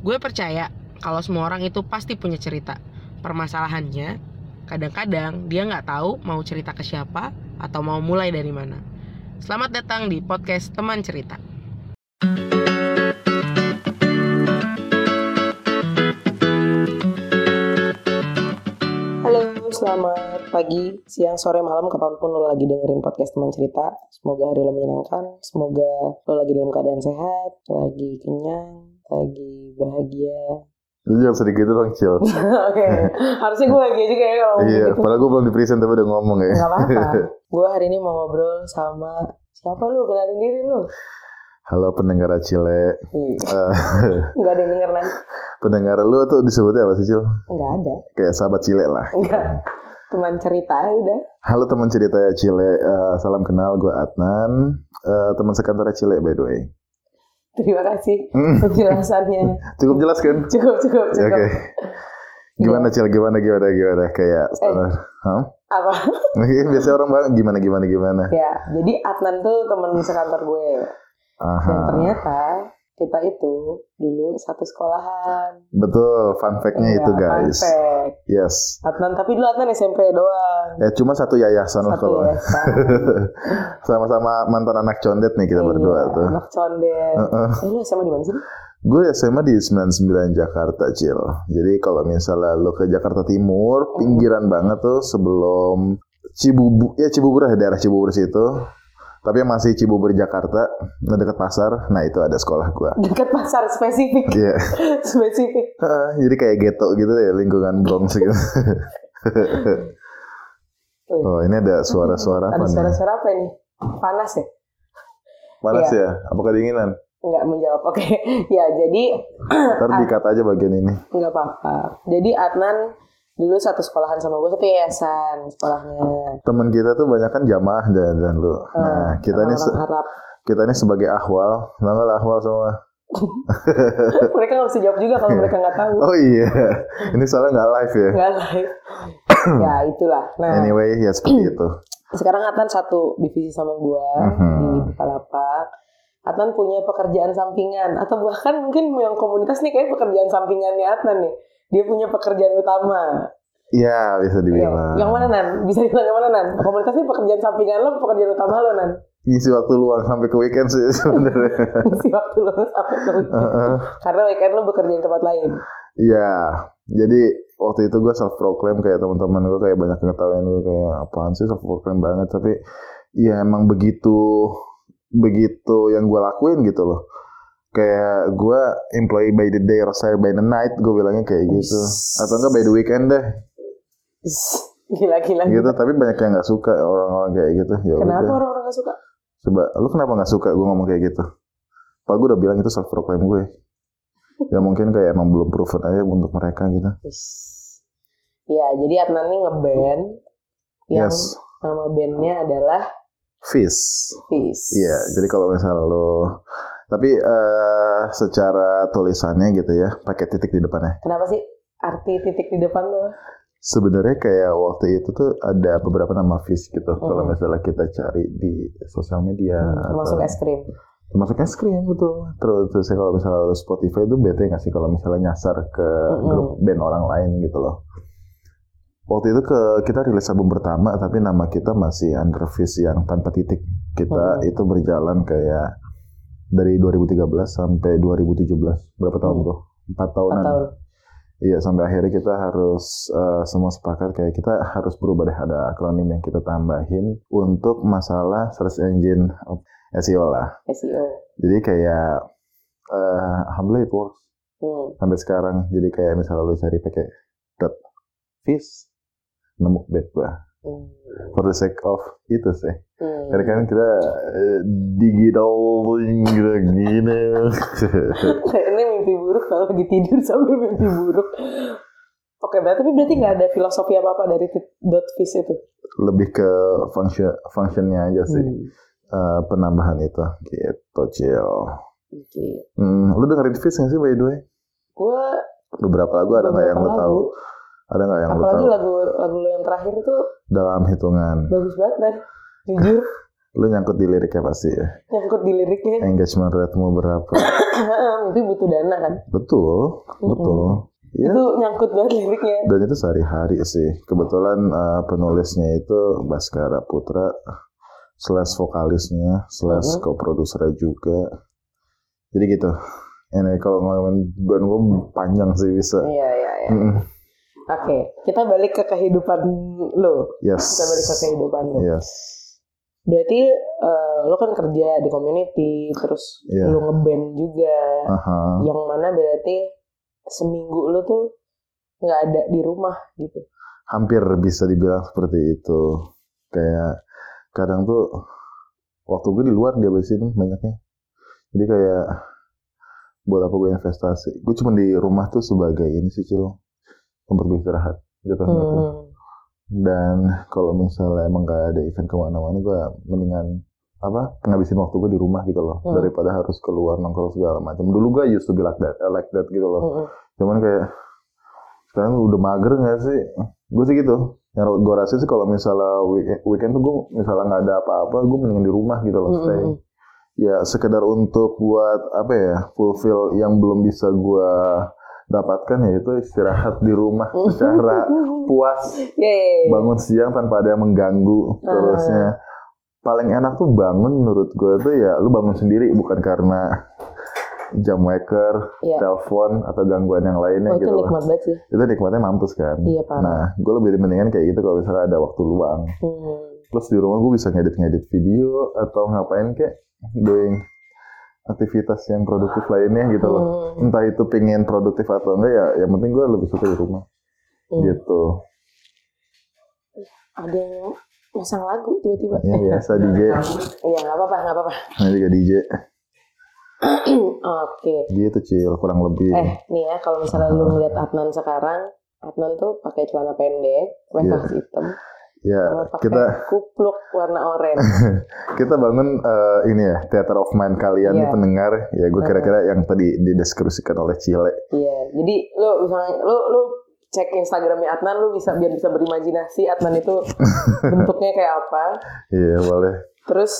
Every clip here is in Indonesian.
Gue percaya kalau semua orang itu pasti punya cerita. Permasalahannya, kadang-kadang dia nggak tahu mau cerita ke siapa atau mau mulai dari mana. Selamat datang di podcast Teman Cerita. Halo, selamat pagi, siang, sore, malam, kapan pun lo lagi dengerin podcast teman cerita. Semoga hari lo menyenangkan, semoga lo lagi dalam keadaan sehat, lagi kenyang, lagi bahagia. Lu jangan sedih gitu dong, Cil. Oke, harusnya gue bahagia juga ya kalau Iya, gitu. padahal gue belum di present tapi udah ngomong ya. Gak apa-apa. gue hari ini mau ngobrol sama siapa lu? Kenalin diri lu. Halo pendengar Cile. Hmm, Nggak ada yang denger nanti. pendengar lu tuh disebutnya apa sih, Cil? Nggak ada. Kayak sahabat Cile lah. Enggak. Teman cerita ya udah. Halo teman cerita ya Cile. Eh, salam kenal, gue Adnan. Eh, teman sekantor Cile by the way. Terima kasih Hmm, penjelasannya. cukup jelas kan? Cukup, cukup, cukup. Oke. Gimana Cil? Gimana gimana gimana? Kayak Eh. Hah? Apa? Biasanya orang bilang gimana gimana gimana. Ya, jadi Adnan tuh teman sekantor gue. Dan Aha. ternyata kita itu dulu satu sekolahan. Betul, fun fact-nya Iya, itu fun guys. fact. Yes. Adnan, tapi dulu Adnan SMP doang. Ya cuma satu yayasan lah Satu kalau. Sama-sama mantan anak condet nih kita berdua Iya, tuh. Anak condet. Heeh. Eh, lu SMA di mana sih? Gue SMA di 99 Jakarta, Cil. Jadi kalau misalnya lo ke Jakarta Timur, pinggiran banget tuh sebelum Cibubur, ya Cibubur ya daerah Cibubur situ. Tapi yang masih Cibubur Jakarta, nah dekat pasar, nah itu ada sekolah gua. Dekat pasar spesifik. Iya. spesifik. Heeh, Jadi kayak ghetto gitu ya, lingkungan Bronx gitu. Oh, ini ada suara-suara apa ada suara-suara apa ini? Panas ya? Panas Iya. ya? Apa kedinginan? Nggak menjawab. Oke. ya, jadi Ntar dikat aja bagian ini. nggak apa-apa. Jadi Adnan dulu satu sekolahan sama gue, tapi yayasan sekolahnya. Temen kita tuh banyak kan jamaah dan, dan lu. Nah, kita ini Arab. kita ini sebagai ahwal, nggak lah ahwal semua. mereka nggak bisa jawab juga kalau mereka nggak tahu. Oh iya, ini soalnya nggak live ya. Nggak live. ya itulah. Nah, Anyway, ya seperti itu. sekarang Adnan satu divisi sama gue Mhm. di Bukalapak. Adnan punya pekerjaan sampingan atau bahkan mungkin yang komunitas nih kayak pekerjaan sampingannya Adnan nih. Dia punya pekerjaan utama. Ya bisa Ya, dibilang. yang mana Nan? Bisa dibilang yang mana Nan? Komunitas ini pekerjaan sampingan lo, pekerjaan utama lo Nan? Ngisi waktu luang sampai ke weekend sih sebenarnya. Isi waktu lo sampai ke weekend. Heeh. Karena weekend lo bekerja di tempat lain. Iya, jadi waktu itu gue self proclaim kayak teman-teman gue kayak banyak ngetawain gue kayak apaan sih self proclaim banget tapi ya emang begitu begitu yang gue lakuin gitu loh kayak gue employee by the day resire by the night gue bilangnya kayak gitu. Atau enggak by the weekend deh. Gila-gila. gitu tapi banyak yang nggak suka orang-orang kayak gitu. Ya Kenapa udah. orang-orang gak suka? coba lu kenapa nggak suka gue ngomong kayak gitu? Pak gue udah bilang itu self proclaim gue ya. Mungkin kayak emang belum proven aja untuk mereka gitu. Ya, jadi Adnan ini ngeband yang yes. nama bandnya adalah Fish Peace. Iya, jadi kalau misalnya lo tapi eh secara tulisannya gitu ya, pakai titik di depannya. Kenapa sih arti titik di depan lo? Sebenarnya kayak waktu itu tuh ada beberapa nama fish gitu. Kalau Mm. misalnya kita cari di sosial media, Termasuk atau- es krim. termasuk es krim betul. Terus, terus kalau misalnya Spotify itu bete nggak sih kalau misalnya nyasar ke Mm-mm. grup band orang lain gitu loh. Waktu itu ke kita rilis album pertama tapi nama kita masih under fish yang tanpa titik. Kita Mm-mm. itu berjalan kayak dari 2013 sampai 2017 berapa tahun Hmm. tuh? Empat Empat tahunan. tahun. Iya sampai akhirnya kita harus eh, semua sepakat kayak kita harus berubah deh ada akronim yang kita tambahin untuk masalah search engine of SEO lah. SEO. Jadi kayak eh alhamdulillah it works Hmm. sampai sekarang. Jadi kayak misalnya lu cari pakai dot fish nemu bed gua Hmm. for the sake of itu sih. Hmm. Karena kan kita eh, digital gitu gini. ini mimpi buruk kalau lagi tidur sambil mimpi buruk. Oke, berarti tapi berarti nggak ada filosofi apa apa dari dot fish itu. Lebih ke function functionnya aja sih. Hmm. Eh, penambahan itu gitu cil. Oke. Hmm, lu dengerin Fish nggak sih by the way? Gue Beberapa lagu ada nggak yang lu tahu? Ada nggak yang lu apalagi tahu? lagu lagu lo yang terakhir itu Dalam hitungan. bagus banget dan jujur Lu nyangkut di liriknya pasti ya. Nyangkut di liriknya. Engagement rate-mu berapa? Tapi butuh dana kan? Betul, betul. Ya, Itu nyangkut banget liriknya. dan itu sehari-hari sih. Kebetulan eh, penulisnya itu Baskara Putra slash vokalisnya slash Mhm. co-produsernya juga. Jadi gitu. Ini kalau ngomongin band gue panjang sih bisa. Iya, iya, iya. Oke, kita balik ke kehidupan lo. Yes. Kita balik ke kehidupan lo. Yes. Berarti eh, lo kan kerja di community, terus Iya. lo ngeband juga. Aha. Yang mana berarti seminggu lo tuh nggak ada di rumah gitu. Hampir bisa dibilang seperti itu. Kayak kadang tuh waktu gue di luar dihabisin banyaknya. Jadi kayak buat apa gue investasi? Gue cuma di rumah tuh sebagai ini sih cil tempat gue istirahat gitu. Hmm. Dan kalau misalnya emang gak ada event ke mana-mana gue mendingan apa ngabisin waktu gue di rumah gitu loh Hmm. daripada harus keluar nongkrong segala macam. Dulu gue used to be like that, eh, like that gitu loh. Mm-mm. Cuman kayak sekarang udah mager gak sih? Gue sih gitu. Yang gue rasa sih kalau misalnya weekend, weekend tuh gue misalnya nggak ada apa-apa, gue mendingan di rumah gitu loh, stay. Mm-mm. Ya sekedar untuk buat apa ya, fulfill yang belum bisa gue dapatkan yaitu istirahat di rumah secara puas, Yeay. bangun siang tanpa ada yang mengganggu. Terusnya paling enak tuh bangun menurut gue tuh ya lu bangun sendiri bukan karena jam waker, Iya. telepon atau gangguan yang lainnya Oh, itu gitu loh nikmat banget sih. itu nikmatnya mampus kan. Iya, parah. Nah, gue lebih mendingan kayak gitu kalau misalnya ada waktu luang. Hmm. Plus di rumah gue bisa ngedit-ngedit video atau ngapain kayak doing aktivitas yang produktif lainnya gitu loh. Hmm. Entah itu pengen produktif atau enggak ya, yang penting gue lebih suka di rumah. Hmm. Gitu. Ada yang masang lagu tiba-tiba. Ya biasa DJ, Iya, nggak apa-apa, nggak apa-apa. nah juga DJ. Oke. Gitu cil, kurang lebih. Eh, nih ya, kalau misalnya lu ngeliat Adnan sekarang, Adnan tuh pakai celana pendek, Iya. pakai hitam, ya, pakai kita kupluk warna oranye. kita bangun eh, ini ya, theater of mind kalian nih Iya. pendengar. Ya gue kira-kira yang tadi dideskripsikan oleh Cile. Iya, jadi lu misalnya lu lu cek Instagramnya Adnan, lu bisa biar bisa berimajinasi Adnan itu bentuknya kayak apa. Iya, boleh. Terus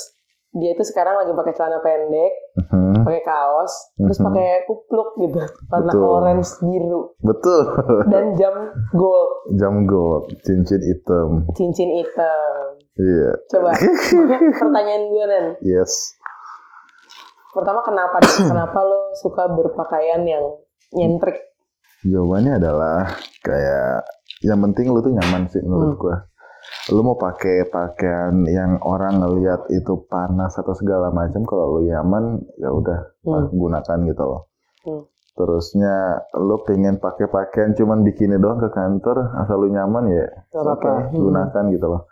dia itu sekarang lagi pakai celana pendek, Mhm. pakai kaos, terus Mhm. pakai kupluk gitu, warna Betul. orange biru Betul. dan jam gold, Jam gold, cincin hitam. cincin hitam. Iya. Coba pertanyaan gue Nen. Yes. Pertama kenapa kenapa lo suka berpakaian yang nyentrik? Jawabannya adalah kayak yang penting lu tuh nyaman sih menurut Hmm. gua. Lu mau pakai pakaian yang orang ngelihat itu panas atau segala macam kalau lu nyaman ya udah Hmm. gunakan gitu loh. Hmm. Terusnya lu pengen pakai pakaian cuman bikini doang ke kantor asal lu nyaman ya oke apa-apa. Hmm. gunakan gitu loh.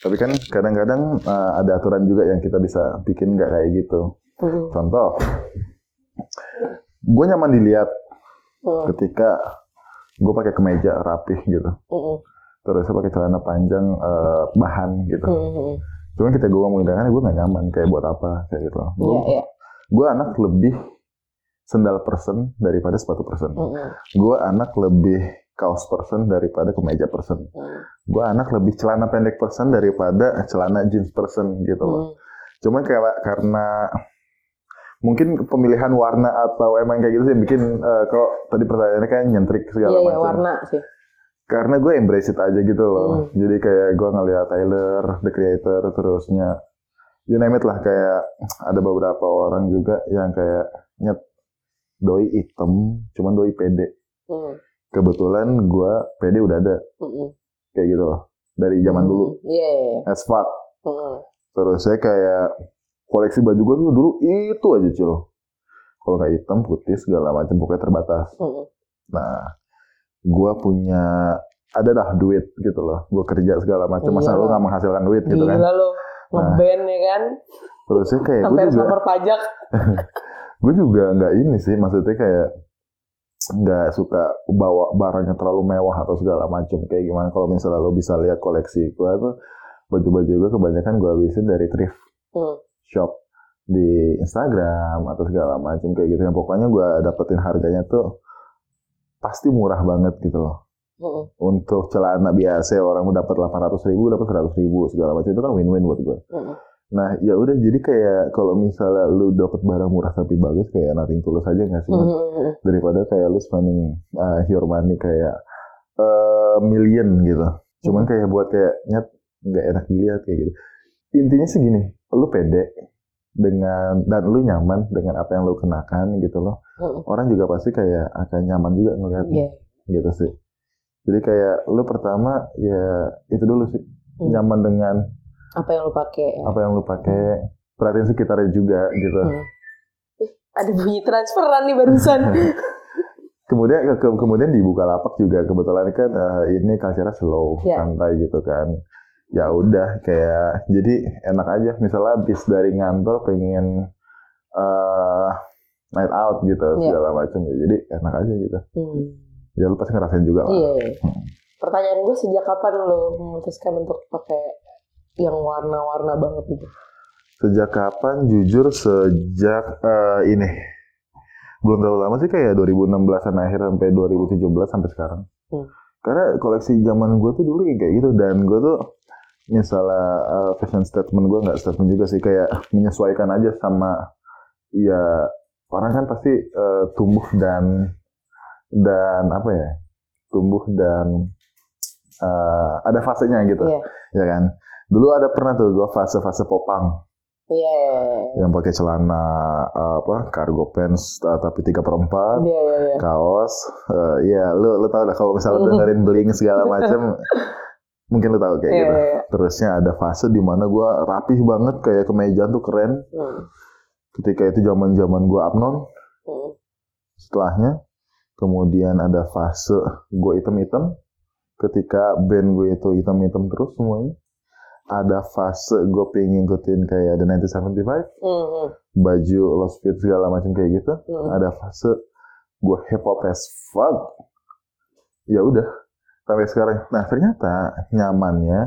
Tapi kan kadang-kadang uh, ada aturan juga yang kita bisa bikin nggak kayak gitu. Hmm. Contoh, gue nyaman dilihat Hmm. ketika gue pakai kemeja rapih gitu. Hmm. Terus pakai celana panjang eh, bahan gitu. Hmm. Cuman kita gue ngomongin dengan gue nggak nyaman kayak buat apa kayak gitu. Gue Iya, iya. gue anak lebih sendal person daripada sepatu person. Hmm. Gue anak lebih kaos person daripada kemeja person. Hmm. Gue anak lebih celana pendek person daripada celana jeans person gitu loh. Hmm. Cuman kayak karena mungkin pemilihan warna atau emang kayak gitu sih bikin eh, kok tadi pertanyaannya kayak nyentrik segala Iya, iya, macam. warna sih. Karena gue embrace it aja gitu loh. Hmm. Jadi kayak gue ngeliat Tyler, the creator, terusnya you name it lah kayak ada beberapa orang juga yang kayak nyet doi hitam, cuman doi pede. Hmm. Kebetulan gue pede udah ada Hmm. kayak gitu loh dari zaman dulu Iya, iya, iya. as fuck. Hmm. Terus saya kayak koleksi baju gue tuh dulu itu aja cil. Kalau nggak hitam, putih segala macam pokoknya terbatas. Hmm. Nah, gue punya ada dah duit gitu loh. Gue kerja segala macam. Masa Iya. lu nggak menghasilkan duit gitu kan? Gila lo ngeband ya kan, Terusnya kayak gue juga, lapor pajak. gue juga nggak ini sih. Maksudnya kayak nggak suka bawa barang yang terlalu mewah atau segala macam. Kayak gimana kalau misalnya lo bisa lihat koleksi gue tuh baju-baju gue kebanyakan gue habisin dari thrift Hmm. shop di Instagram atau segala macam kayak gitu yang pokoknya gue dapetin harganya tuh pasti murah banget gitu loh Hmm. untuk celana biasa orang mau dapat 800 ribu dapat 100 ribu segala macam itu kan win-win buat gue Hmm. Nah, ya udah jadi kayak kalau misalnya lu dapat barang murah tapi bagus kayak nothing tulus aja nggak sih? Mhm. Daripada kayak lu spending uh, your money kayak uh, million gitu. Cuman kayak buat kayak nyet nggak enak dilihat kayak gitu. Intinya sih gini, lu pede dengan dan lu nyaman dengan apa yang lu kenakan gitu loh. Mhm. Orang juga pasti kayak akan nyaman juga ngelihat Iya. gitu sih. Jadi kayak lu pertama ya itu dulu sih Hmm. nyaman dengan Apa yang lu pakai? apa yang lu pakai, perhatiin sekitarnya juga gitu. Hmm. Ada bunyi transferan nih barusan. Kemudian ke, ke- kemudian di Bukalapak juga kebetulan kan eh, ini culture slow, Iya. santai gitu kan. Ya udah kayak jadi enak aja misalnya habis dari ngantor pengen eh night out gitu Iya. segala macam ya. Jadi enak aja gitu. Hmm. Ya lu pasti ngerasain juga lah. Iya. Pertanyaan gue sejak kapan lo memutuskan untuk pakai yang warna-warna banget gitu? Sejak kapan? Jujur sejak eh, ini belum terlalu lama sih kayak 2016an akhir sampai 2017 sampai sekarang. Hmm. Karena koleksi zaman gue tuh dulu kayak gitu dan gue tuh misalnya eh, fashion statement gue nggak statement juga sih kayak menyesuaikan aja sama ya orang kan pasti eh, tumbuh dan dan apa ya tumbuh dan eh, ada fasenya gitu Iya. ya kan dulu ada pernah tuh gue fase-fase popang iya. yang pakai celana apa cargo pants tapi tiga per empat Iya, iya, iya. kaos eh, ya lu lu tau dah kalau misalnya dengerin bling segala macam mungkin lu tahu kayak Iya, gitu iya. terusnya ada fase di mana gua rapih banget kayak kemeja tuh keren Hmm. ketika itu zaman zaman gua abnon Hmm. setelahnya kemudian ada fase gue hitam-hitam ketika band gue itu hitam-hitam terus semuanya ada fase gue pengen ngikutin kayak The 1975 Hmm, hmm. baju Lost Fit segala macam kayak gitu Hmm. ada fase gue hip hop as fuck ya udah sampai sekarang nah ternyata nyamannya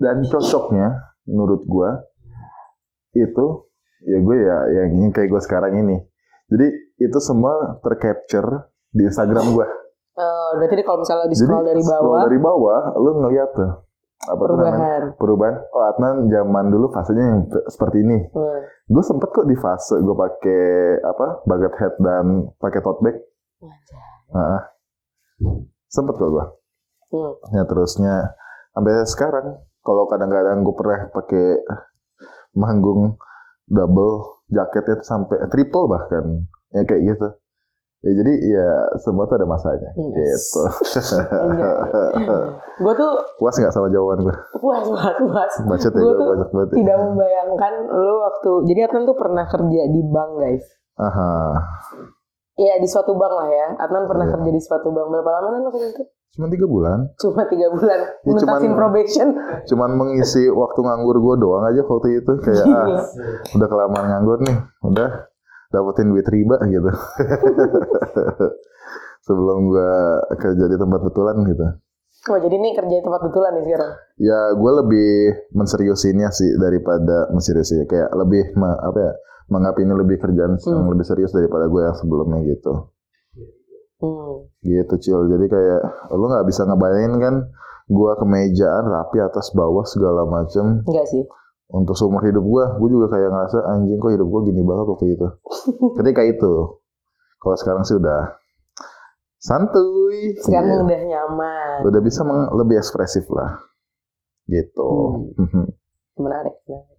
dan cocoknya menurut gue itu ya gue ya yang kayak gue sekarang ini jadi itu semua tercapture di Instagram gue Oh, berarti kalau misalnya di jadi scroll dari scroll bawah, dari bawah lu ngeliat tuh apa tuh namanya perubahan. perubahan oh Adnan zaman dulu fasenya yang seperti ini Hmm. gue sempet kok di fase gue pakai apa bucket hat dan pakai tote bag. Heeh. sempet kok gue Hmm. ya terusnya sampai sekarang kalau kadang-kadang gue pernah pakai manggung double jaketnya sampai triple bahkan ya kayak gitu ya jadi ya semua tuh ada masanya Yes. gitu Gue tuh puas nggak sama jawaban gue puas banget, puas. ya gue tuh banyak banget ya. Tidak membayangkan lu waktu, jadi Adnan tuh pernah kerja di bank guys. aha Iya di suatu bank lah ya. Adnan pernah Iya. kerja di suatu bank. Berapa lama kan lo kerja itu? Cuma tiga bulan Cuma tiga bulan. Ya, cuman- probation. cuman mengisi waktu nganggur gue doang aja waktu itu kayak ah udah kelamaan nganggur nih udah dapetin duit riba gitu sebelum gue kerja di tempat betulan gitu Oh jadi ini kerja di tempat betulan nih sekarang. ya gue lebih menseriusinnya sih daripada menseriusin kayak lebih me- apa ya menganggap ini lebih kerjaan yang Hmm. lebih serius daripada gue yang sebelumnya gitu Hmm. gitu cil jadi kayak lu nggak bisa ngebayangin kan gue kemejaan rapi atas bawah segala macem Enggak sih. untuk seumur hidup gue, gue juga kayak ngerasa anjing kok hidup gue gini banget waktu itu. Ketika itu, kalau sekarang sih udah santuy, Sekarang Iya. udah nyaman. udah bisa meng- lebih ekspresif lah, gitu. Hmm. Menarik. menarik.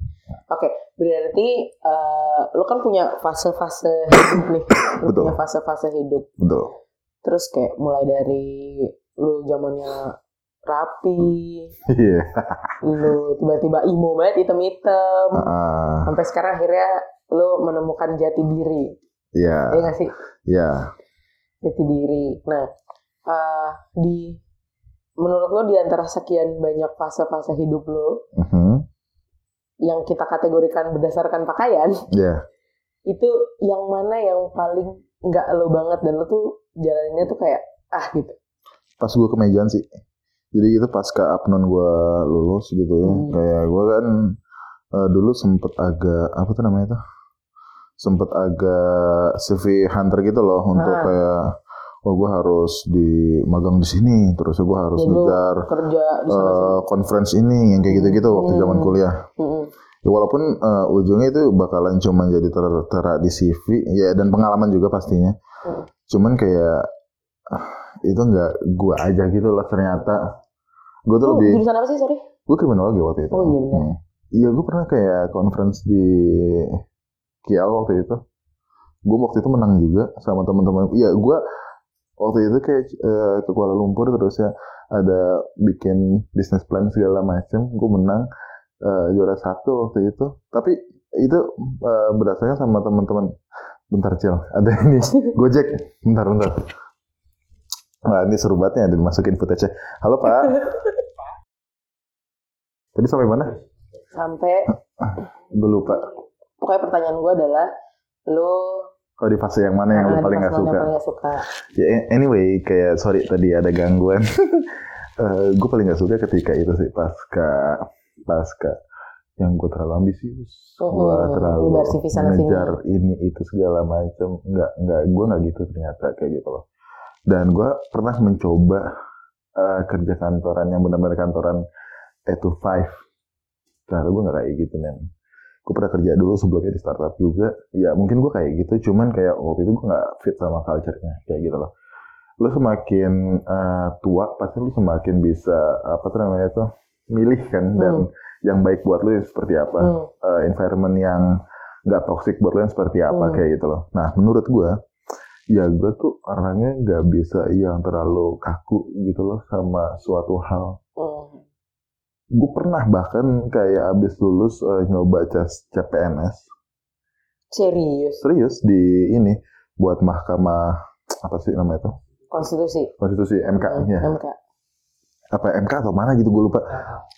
Oke, berarti eh, lu kan punya fase-fase hidup nih. Betul. punya fase-fase hidup. Betul. Terus kayak mulai dari lu zamannya rapi, Iya. lu tiba-tiba emo banget hitam-hitam. Ah, Sampai sekarang akhirnya lu menemukan jati diri. Iya. Ya nggak sih? Iya. Jati diri. Nah, eh, di menurut lo di antara sekian banyak fase-fase hidup lo Mhm. yang kita kategorikan berdasarkan pakaian, Iya. itu yang mana yang paling nggak lo banget dan lo tuh jalaninnya tuh kayak ah gitu. Pas gue kemejaan sih. Jadi itu pas ke apnon gue lulus gitu ya. Hmm. Kayak gue kan eh, dulu sempet agak apa tuh namanya tuh? Sempet agak CV hunter gitu loh untuk Ah. kayak oh gue harus di magang di sini terus gue harus Ya, ngejar kerja di sana sini. eh, conference ini yang kayak gitu-gitu waktu Hmm. zaman kuliah. Mm-mm. Ya, walaupun uh, ujungnya itu bakalan cuma jadi tertera di CV ya dan pengalaman juga pastinya. Hmm. Cuman kayak uh, itu nggak gua aja gitu loh ternyata. Gue tuh oh, lebih. Jurusan apa sih sorry? Gue kriminologi waktu itu. Oh iya benar. Hmm. Iya gue pernah kayak conference di Kial waktu itu. Gue waktu itu menang juga sama teman-teman. Iya gue waktu itu kayak uh, ke Kuala Lumpur terus ya ada bikin bisnis plan segala macam gue menang uh, juara satu waktu itu tapi itu uh, berdasarkan sama teman-teman bentar cil ada ini gojek bentar bentar Nah, ini seru banget ya, dimasukin footage Halo Pak. Tadi sampai mana? Sampai. gue lupa. Pokoknya pertanyaan gue adalah, lo Oh di fase yang mana yang lu paling gak suka? Paling gak suka. Ya anyway kayak sorry tadi ada gangguan. uh, eh, gue paling gak suka ketika itu sih pasca pasca yang gue terlalu ambisius, oh, gue terlalu mengejar ini itu segala macam. Nggak nggak gue nggak gitu ternyata kayak gitu loh. Dan gue pernah mencoba uh, kerja kantoran yang benar-benar kantoran 8 to 5. Ternyata gue nggak kayak gitu men gue pernah kerja dulu sebelumnya di startup juga ya mungkin gue kayak gitu cuman kayak waktu itu gue nggak fit sama culture-nya kayak gitu loh lo semakin uh, tua pasti lo semakin bisa apa tuh namanya tuh milih kan dan hmm. Yang baik buat lo seperti apa hmm. uh, environment yang nggak toxic buat lo yang seperti apa hmm. kayak gitu loh nah menurut gue ya gue tuh orangnya nggak bisa yang terlalu kaku gitu loh sama suatu hal hmm gue pernah bahkan kayak abis lulus uh, nyoba tes CPNS. Serius? Serius di ini buat mahkamah apa sih namanya itu? Konstitusi. Konstitusi MK hmm, ya. MK. Apa MK atau mana gitu gue lupa.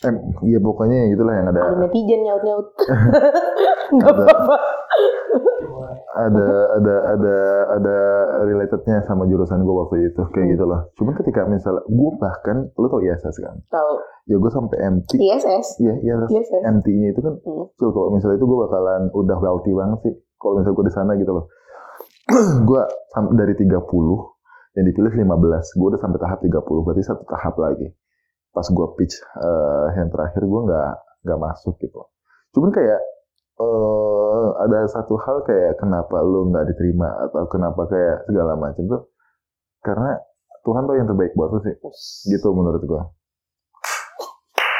M, iya pokoknya gitulah yang ada. Ada netizen nyaut nyaut. Gak apa-apa ada ada ada ada relatednya sama jurusan gue waktu itu kayak hmm. gitu loh. Cuman ketika misalnya gue bahkan lo tau ISS kan? Tahu. Ya gue sampai MT. ISS. Iya iya. MT-nya itu kan, hmm. kalau misalnya itu gue bakalan udah wealthy banget sih. Kalau misalnya gue di sana gitu loh. gue dari 30 yang dipilih 15 gue udah sampai tahap 30 berarti satu tahap lagi pas gue pitch uh, yang terakhir gue nggak nggak masuk gitu. Cuman kayak uh, ada satu hal kayak kenapa lu nggak diterima atau kenapa kayak segala macam tuh karena Tuhan tuh yang terbaik buat lu sih gitu menurut gua.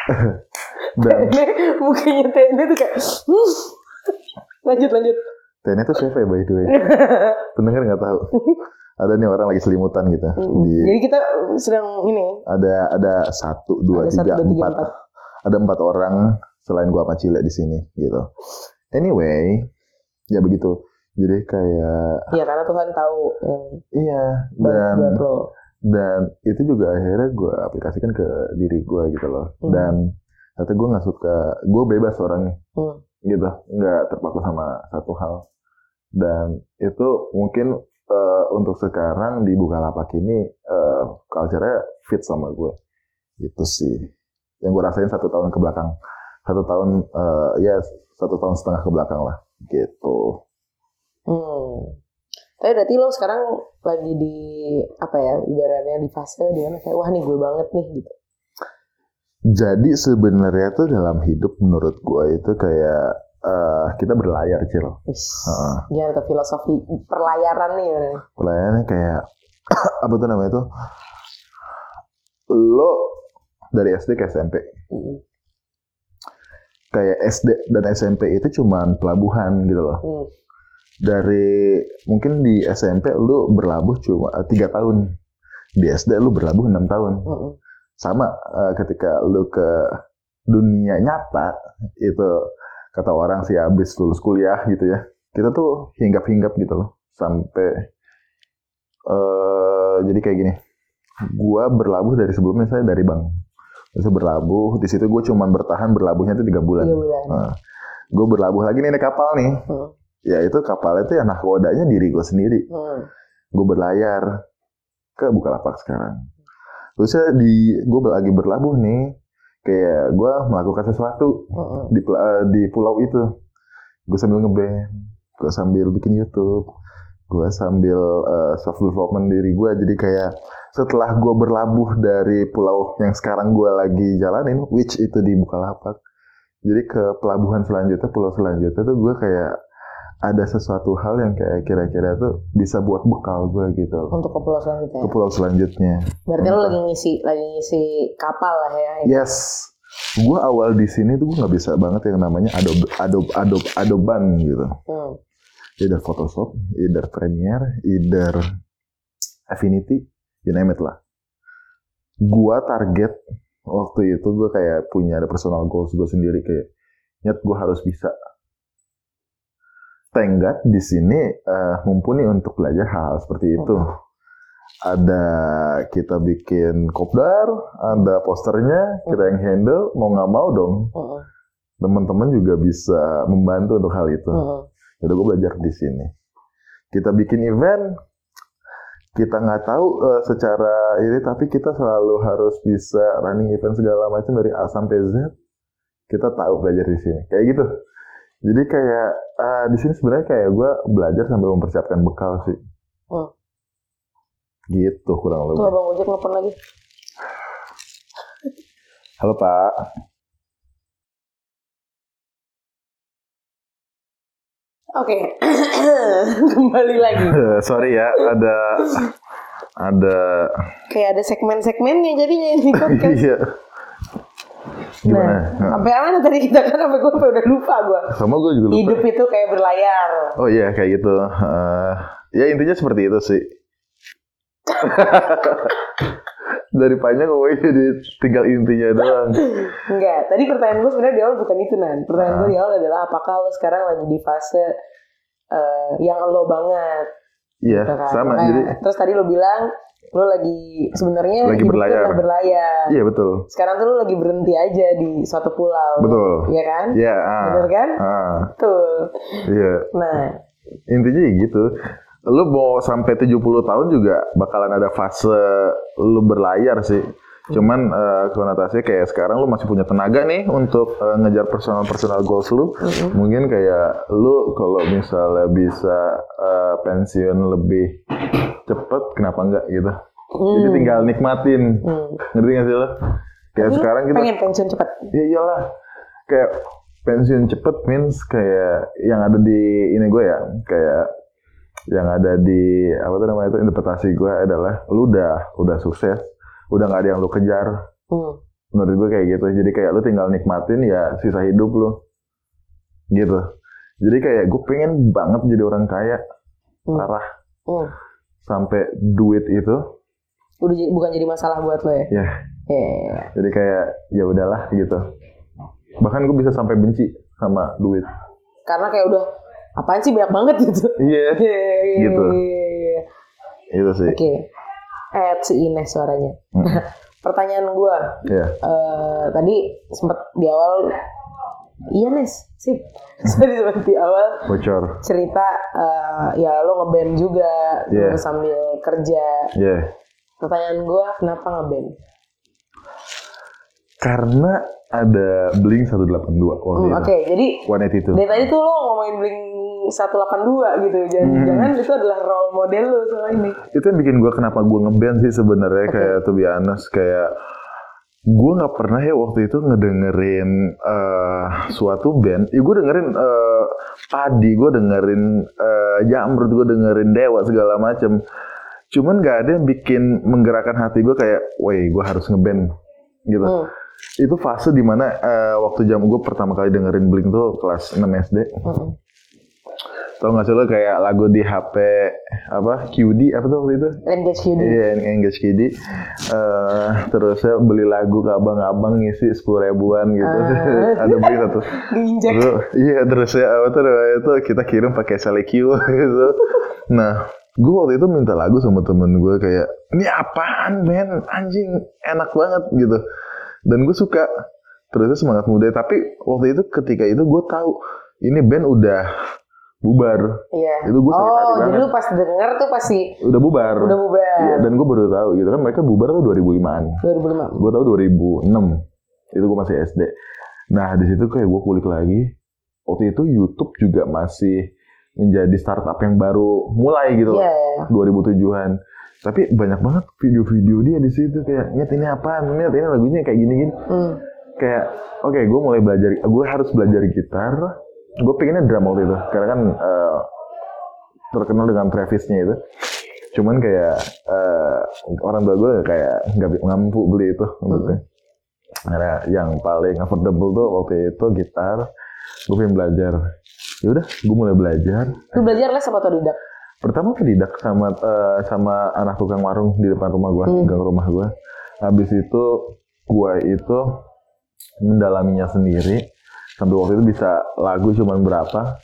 Dan mukanya Tene tuh kayak hmm. lanjut lanjut. Tene tuh siapa ya by the way? Pendengar nggak tahu ada nih orang lagi selimutan gitu hmm. di, jadi kita sedang ini ada ada satu dua tiga, empat. empat ada empat orang selain gua sama Cile di sini gitu. Anyway, ya begitu. Jadi kayak Iya karena Tuhan tahu yang Iya dan dan itu juga akhirnya gue aplikasikan ke diri gue gitu loh. Hmm. Dan ternyata gue nggak suka, gue bebas orangnya, hmm. gitu, nggak terpaku sama satu hal. Dan itu mungkin uh, untuk sekarang di Bukalapak ini uh, culture-nya fit sama gue, gitu sih. Yang gue rasain satu tahun ke belakang satu tahun uh, ya satu tahun setengah ke belakang lah gitu. Hmm. Tapi berarti lo sekarang lagi di apa ya ibaratnya di fase di mana kayak wah nih gue banget nih gitu. Jadi sebenarnya tuh dalam hidup menurut gue itu kayak uh, kita berlayar cil. Uh. Gimana tuh filosofi perlayaran nih? Perlayaran kayak apa tuh namanya tuh? Lo dari SD ke SMP. Mm kayak SD dan SMP itu cuman pelabuhan gitu loh. Hmm. Dari mungkin di SMP lu berlabuh cuma eh, tiga tahun, di SD lu berlabuh enam tahun. Hmm. Sama uh, ketika lu ke dunia nyata itu kata orang sih habis lulus kuliah gitu ya. Kita tuh hinggap-hinggap gitu loh sampai uh, jadi kayak gini. Gua berlabuh dari sebelumnya saya dari bank Terus berlabuh, di situ gue cuma bertahan berlabuhnya itu tiga bulan. bulan. Nah, gue berlabuh lagi nih naik kapal nih. Hmm. Ya itu kapal itu ya nahkodanya diri gue sendiri. Hmm. Gue berlayar ke Bukalapak sekarang. Terus di gue lagi berlabuh nih, kayak gue melakukan sesuatu di uh, di pulau itu. Gue sambil ngeband, gue sambil bikin YouTube, gue sambil uh, self development diri gue. Jadi kayak setelah gue berlabuh dari pulau yang sekarang gue lagi jalanin, which itu di Bukalapak, jadi ke pelabuhan selanjutnya pulau selanjutnya tuh gue kayak ada sesuatu hal yang kayak kira-kira tuh bisa buat bekal gue gitu loh. Untuk ke pulau selanjutnya. ke pulau selanjutnya Berarti lo lagi ngisi lagi ngisi kapal lah ya. yes gue awal di sini tuh gue nggak bisa banget yang namanya Adobe Adobe Adobe Adoban gitu Hmm. either Photoshop either Premiere either Affinity you name it lah gua target waktu itu gue kayak punya ada personal goals gue sendiri kayak nyet gue harus bisa tenggat di sini eh, mumpuni untuk belajar hal seperti itu ada kita bikin kopdar ada posternya kita yang handle mau nggak mau dong Hmm. teman-teman juga bisa membantu untuk hal itu Hmm. jadi gue belajar di sini. Kita bikin event, kita nggak tahu eh, secara ini, tapi kita selalu harus bisa running event segala macam dari A sampai Z. Kita tahu belajar di sini, kayak gitu. Jadi kayak eh, di sini sebenarnya kayak gue belajar sambil mempersiapkan bekal sih. Hmm. Gitu kurang Tuh lebih. abang ojek nelfon lagi. Halo Pak. Oke, kembali lagi. Sorry ya, ada ada Kayak ada segmen-segmennya jadinya ini podcast. iya. Gimana? Nah, sampai mana tadi kita kan sampai gue udah lupa gue. Sama gue juga lupa. Hidup itu kayak berlayar. Oh iya kayak gitu. Eh, ya intinya seperti itu sih. Dari panjang gue jadi tinggal intinya doang. Enggak, tadi pertanyaan gue sebenarnya di awal bukan itu nan. Pertanyaan gue Ah. di awal adalah apakah lo sekarang lagi di fase eh, yang lo banget, Iya gitu kan? sama. Makanya- Jadi terus tadi lo bilang lo lagi sebenarnya Lagi lo berlayar. udah berlayar. iya betul. Sekarang tuh lo lagi berhenti aja di suatu pulau. Betul. Iya kan? Iya. ah. Bener kan? Ah, Betul. iya. Nah, Intinya ya gitu. Lu mau sampai 70 tahun juga bakalan ada fase lu berlayar sih. Cuman eh, konotasinya kayak sekarang lu masih punya tenaga nih untuk eh, ngejar personal personal goals lu. Mungkin kayak lu kalau misalnya bisa eh, pensiun lebih cepet, kenapa enggak gitu? Jadi Hmm. tinggal nikmatin. hmm. Ngerti gak sih lo? Kayak Lu sekarang kita pengen pensiun cepat. Ya iyalah. Kayak pensiun cepet means kayak yang ada di ini gue ya, kayak yang ada di apa tuh namanya itu interpretasi gue adalah lu udah udah sukses, udah nggak ada yang lu kejar. Hmm. Menurut gue kayak gitu. Jadi kayak lu tinggal nikmatin ya sisa hidup lu. Gitu. Jadi kayak gue pengen banget jadi orang kaya, Hmm. parah Hmm. sampai duit itu Udah bukan jadi masalah buat lo ya? ya Ya. jadi kayak ya udahlah gitu. Bahkan gue bisa sampai benci sama duit. Karena kayak udah apaan sih banyak banget gitu. Iya. Gitu. Iya. Itu sih. Oke. Eh si Ines suaranya. Mm. Pertanyaan gua Iya. eh tadi sempat di awal Iya Nes, sip. Tadi sempat di awal Bocor. cerita eh, ya lo ngeband juga Iya. terus sambil kerja. Iya. Pertanyaan gua kenapa ngeband? Karena ada Blink 182 waktu Hmm, Oke, itu. jadi One Eighty itu. dari tadi tuh lo ngomongin Blink 182 gitu. Jangan Hmm. jangan itu adalah role model lo soal ini. Itu yang bikin gue kenapa gue ngeband sih sebenarnya kayak to be honest kayak gue nggak pernah ya waktu itu ngedengerin eh, suatu band. Ya gue dengerin eh, Padi, gue dengerin eh, Jamrut, gue dengerin Dewa segala macem. Cuman nggak ada yang bikin menggerakkan hati gue kayak, woi gue harus ngeband gitu. Hmm. Itu fase di mana eh, waktu jam gue pertama kali dengerin Blink tuh kelas 6 SD. Hmm. Tau gak sih lo kayak lagu di HP apa QD apa tuh waktu itu? Engage Kid. Iya, yang Engage QD. Eh terus saya beli lagu ke abang-abang ngisi sepuluh ribuan gitu. Ah. Ada beli satu. Diinjek. Terus, iya terus ya apa tuh itu kita kirim pakai SeleQ gitu. Nah, gue waktu itu minta lagu sama temen gue kayak ini apaan men anjing enak banget gitu. Dan gue suka. Terusnya semangat muda. Tapi waktu itu ketika itu gue tahu ini band udah bubar. Iya. Itu gua sakit hati Oh, jadi banget. lu pas denger tuh pasti Udah bubar. udah bubar. Iya, dan gue baru tahu gitu kan mereka bubar tuh 2005-an. 2005. Gue tahu 2006. Itu gue masih SD. Nah, di situ kayak gue kulik lagi. Waktu itu YouTube juga masih menjadi startup yang baru mulai gitu loh. Iya. 2007-an. Tapi banyak banget video-video dia di situ kayak nyet ini apaan, nyet ini lagunya kayak gini-gini. Hmm. kayak oke okay, gue mulai belajar gue harus belajar gitar gue pengennya drum waktu itu karena kan uh, terkenal dengan Travisnya itu. Cuman kayak uh, orang tua gue kayak nggak mampu beli itu menurutnya karena yang paling affordable tuh waktu itu gitar gue pengen belajar. Ya udah gue mulai belajar. Lu belajar les sama otodidak pertama otodidak sama uh, sama anak tukang warung di depan rumah gue hmm. gang rumah gue habis itu gue itu mendalaminya sendiri sampai waktu itu bisa lagu cuman berapa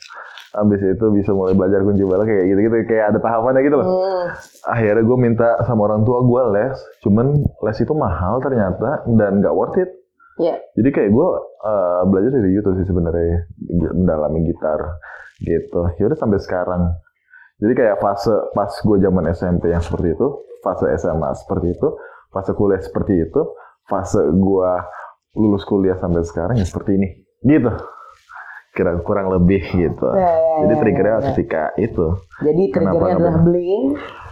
habis itu bisa mulai belajar kunci bala kayak gitu gitu kayak ada tahapannya gitu loh. Hmm. akhirnya gue minta sama orang tua gue les cuman les itu mahal ternyata dan gak worth it. Yeah. jadi kayak gue uh, belajar dari YouTube sih sebenarnya mendalami gitar gitu. Yaudah sampai sekarang. Jadi kayak fase pas gue zaman SMP yang seperti itu fase SMA seperti itu fase kuliah seperti itu fase gue lulus kuliah sampai sekarang ya seperti ini gitu kira kurang lebih gitu. Ya, ya, Jadi ya, triggernya ya, ya. ketika itu. Jadi triggernya adalah bling.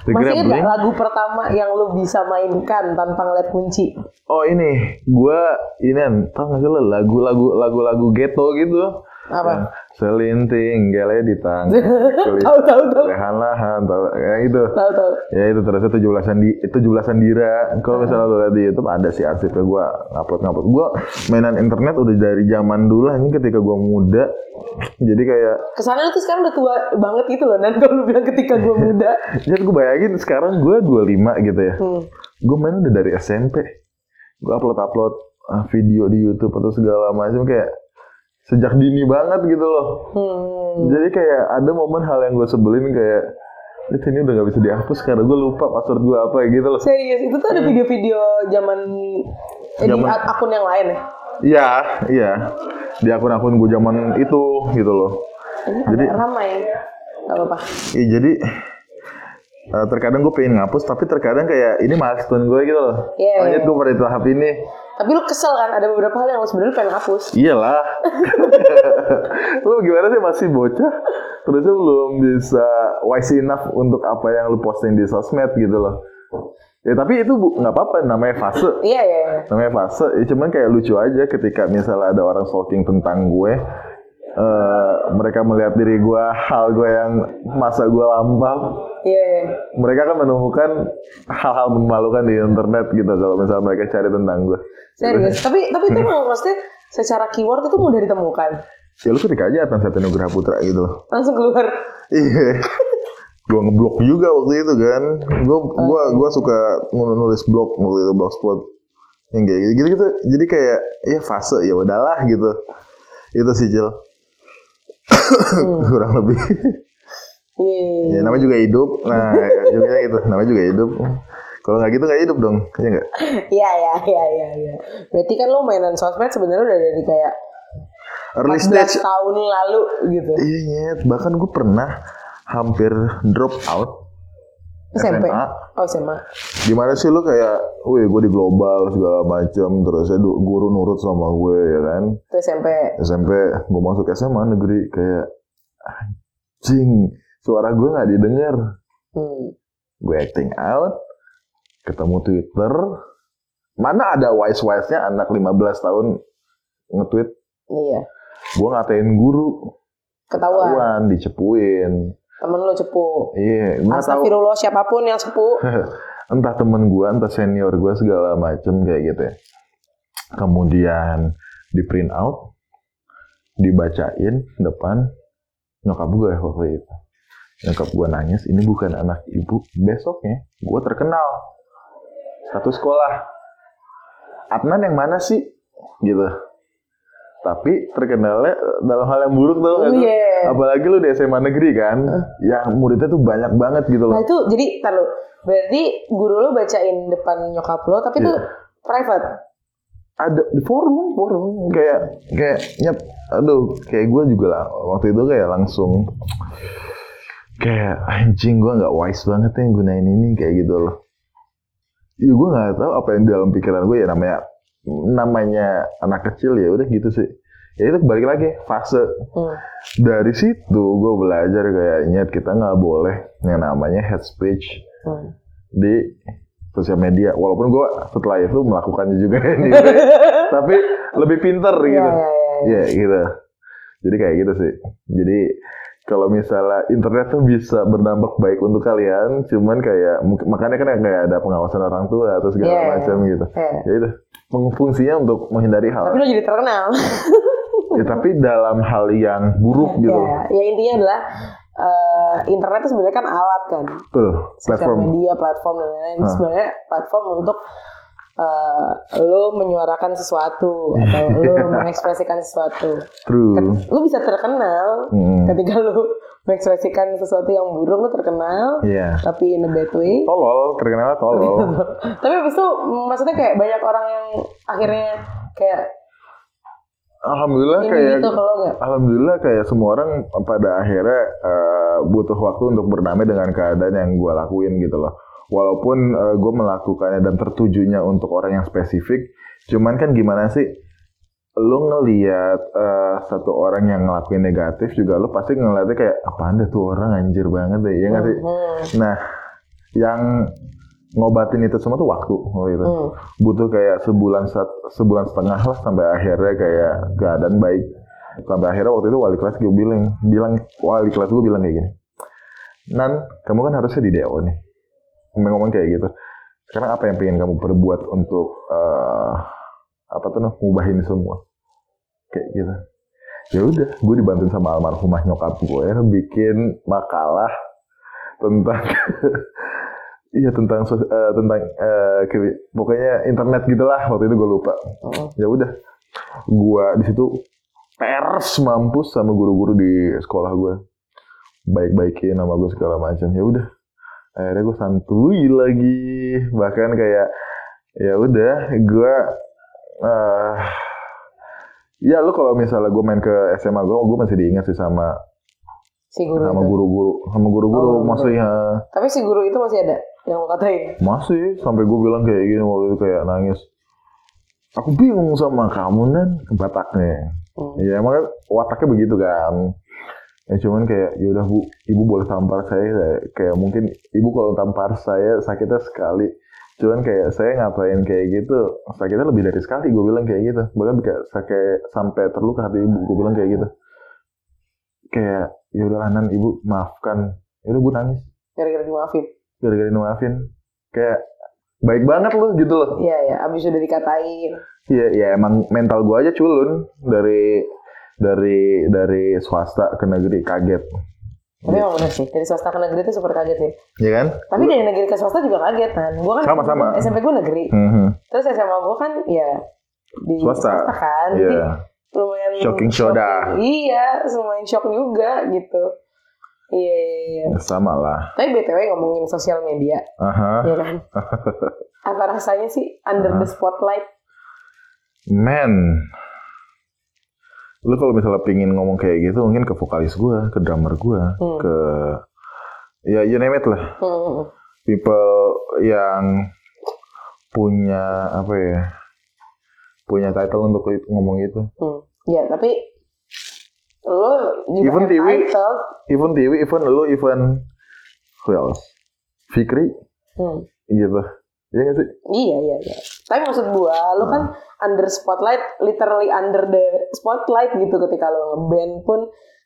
Masih ingat lagu pertama yang lu bisa mainkan tanpa ngeliat kunci? Oh ini, gue ini tau gak sih lo lagu-lagu lagu-lagu ghetto gitu. Apa? Selinting gele di tang. tahu tahu tahu. Lehan lahan tahu ya itu. Tahu tahu. Ya itu terus tujuh belasan di itu tujuh belasan dira. Kalau misalnya lo lihat di YouTube ada sih arsipnya gue ngupload ngupload. Gue mainan internet udah dari zaman dulu ini ketika gue muda. Jadi kayak ke sana tuh sekarang udah tua banget gitu loh. Dan kalau lu bilang ketika gue muda. Jadi gue bayangin sekarang gue 25 gitu ya. Hmm. Gue main udah dari SMP. Gue upload upload ah, video di YouTube atau segala macam kayak sejak dini banget gitu loh. Hmm. Jadi kayak ada momen hal yang gue sebelin kayak itu ini udah gak bisa dihapus karena gue lupa password gue apa gitu loh. Serius itu tuh ada hmm. video-video zaman eh, di akun yang lain ya? Iya, iya. Di akun-akun gue zaman itu gitu loh. Ini jadi ramai. Gak apa-apa. Iya jadi uh, terkadang gue pengen ngapus tapi terkadang kayak ini milestone gue gitu loh. Iya. Yeah, Lanjut gue pada tahap ini tapi lu kesel kan ada beberapa hal yang lu sebenarnya pengen hapus. Iyalah. lu gimana sih masih bocah? Terusnya belum bisa wise enough untuk apa yang lu posting di sosmed gitu loh. Ya tapi itu nggak apa-apa namanya fase. Iya iya. iya. Namanya fase. Ya, cuman kayak lucu aja ketika misalnya ada orang stalking tentang gue uh, mereka melihat diri gue hal gue yang masa gue lampau. Yeah, yeah. mereka kan menemukan hal-hal memalukan di internet gitu kalau misalnya mereka cari tentang gue serius? Tapi tapi itu maksudnya secara keyword itu mudah ditemukan? Ya lu ketika aja Atan Satya Nugraha Putra gitu loh. Langsung keluar. Iya. Gue ngeblok juga waktu itu kan. Gue gue gue suka nulis blog waktu itu blogspot yang kayak gitu gitu jadi kayak ya fase ya udahlah gitu. Itu sih Jil hmm. kurang lebih. Yeah. Ya namanya juga hidup. Nah, juga itu namanya juga hidup. Kalau nggak gitu nggak hidup dong, iya nggak? Iya iya iya iya. Ya. Berarti kan lo mainan sosmed sebenarnya udah dari kayak early stage tahun lalu gitu. Iya, bahkan gue pernah hampir drop out SMP. SMA. Oh SMA. Gimana sih lu kayak, wih gue di global segala macam, terus saya guru nurut sama gue ya kan? Itu SMP. SMP, gue masuk SMA negeri kayak anjing, suara gue nggak didengar. Hmm. Gue acting out, ketemu Twitter, mana ada wise-wise-nya anak 15 tahun nge-tweet. Iya. Gue ngatain guru. Ketahuan. Ketahuan, dicepuin temen lo cepu. Iya yeah, astagfirullah siapa pun yang cepu. Entah temen gue entah senior gue segala macem kayak gitu ya. Kemudian di print out dibacain depan nyokap gue waktu itu. Nyokap gue nangis ini bukan anak ibu besoknya gue terkenal. Satu sekolah. Adnan yang mana sih? Gitu tapi terkenalnya dalam hal yang buruk tuh kan yeah. apalagi lu di SMA negeri kan uh. ya muridnya tuh banyak banget gitu loh nah itu jadi taruh berarti guru lu bacain depan nyokap lo tapi yeah. tuh private ada di forum forum kayak kayak nyet aduh kayak gue juga lah waktu itu kayak langsung kayak anjing gue nggak wise banget ya gunain ini kayak gitu loh ya gue nggak tahu apa yang dalam pikiran gue ya namanya namanya anak kecil ya udah gitu sih ya itu balik lagi fase hmm. dari situ gue belajar kayak nyet kita nggak boleh yang namanya head speech hmm. di sosial media walaupun gue setelah itu melakukannya juga anyway. tapi lebih pinter gitu iya, iya. ya gitu jadi kayak gitu sih jadi kalau misalnya internet tuh bisa berdampak baik untuk kalian cuman kayak makanya kan kayak ada pengawasan orang tua atau segala Iya. macam gitu Iya. ya itu fungsinya untuk menghindari hal Tapi lo jadi terkenal. ya, tapi dalam hal yang buruk gitu ya, ya intinya adalah eh, internet itu sebenarnya kan alat kan. tuh Sosial platform media, platform dan lain-lain. Sebenarnya platform untuk eh, lo menyuarakan sesuatu atau lo mengekspresikan sesuatu. true Ket- Lo bisa terkenal Hmm. ketika lo mengekspresikan sesuatu yang buruk lo terkenal, Iya. tapi in a bad way. tolol terkenal tolol tapi abis itu maksudnya kayak banyak orang yang akhirnya kayak alhamdulillah ini kayak gitu Alhamdulillah kayak semua orang pada akhirnya eh, butuh waktu untuk berdamai dengan keadaan yang gue lakuin gitu loh. Walaupun gue melakukannya dan tertujunya untuk orang yang spesifik, cuman kan gimana sih? Lu ngeliat eh, satu orang yang ngelakuin negatif juga lu pasti ngeliatnya kayak apaan deh tuh orang anjir banget deh, ya nggak sih? Hmm, Nah, yang ngobatin itu semua tuh waktu gitu hmm. butuh kayak sebulan sebulan setengah lah sampai akhirnya kayak keadaan baik sampai akhirnya waktu itu wali kelas gue bilang bilang wali kelas gue bilang kayak gini Nan kamu kan harusnya di DO nih ngomong-ngomong kayak gitu. Sekarang apa yang pengen kamu perbuat untuk eh, apa tuh noh ngubahin semua? Kayak gitu. Ya udah gue dibantuin sama almarhumah nyokap gue ya bikin makalah tentang iya tentang eh, tentang eh, ke- pokoknya internet gitulah waktu itu gue lupa. Hmm. ya udah gue di situ pers mampus sama guru-guru di sekolah gue baik-baikin sama gue segala macam. Ya udah akhirnya gue santuy lagi. Bahkan kayak ya udah gue eh ya lu kalau misalnya gue main ke SMA gue gue masih diingat sih sama si guru sama guru-guru sama guru-guru Oh, maksudnya tapi si guru itu masih ada yang lo katain? Masih sampai gue bilang kayak gini waktu itu kayak nangis. Aku bingung sama kamu nan bataknya. Hmm. ya emang wataknya begitu kan ya cuman kayak ya udah bu ibu boleh tampar saya kayak, kayak mungkin ibu kalau tampar saya sakitnya sekali. Cuman kayak saya ngapain kayak gitu sakitnya lebih dari sekali gue bilang kayak gitu. Bahkan kayak kayak sampai terluka hati ibu gue bilang kayak gitu. Kayak ya udah nan ibu maafkan. Ya udah bu nangis. Gara-gara dimaafin? Gara-gara maafin kayak baik banget loh gitu loh. Iya ya abis udah dikatain. Iya, ya emang mental gua aja culun dari dari dari swasta ke negeri kaget. tapi emang bener sih dari swasta ke negeri itu super kaget sih Iya kan? tapi dari negeri ke swasta juga kaget kan gue kan Sama-sama. SMP gue negeri Mhm. terus SMA gue kan ya di Swasta. kan Iya. jadi lumayan Shocking soda. iya lumayan shock juga gitu iya iya iya Sama lah. tapi btw ngomongin sosial media Aha. ya kan apa rasanya sih under the spotlight Man. Lu kalau misalnya pingin ngomong kayak gitu mungkin ke vokalis gua, ke drummer gua, Hmm. ke ya you name it lah. Hmm. People yang punya apa ya? Punya title untuk ngomong itu. Hmm. Ya, tapi lo juga Even TV. entitled. Even Tiwi, even lu, even who else? Fikri Hmm. gitu. Iya gak sih? Iya, iya, iya. Tapi maksud gua, lo kan under spotlight, literally under the spotlight gitu ketika lo ngeband pun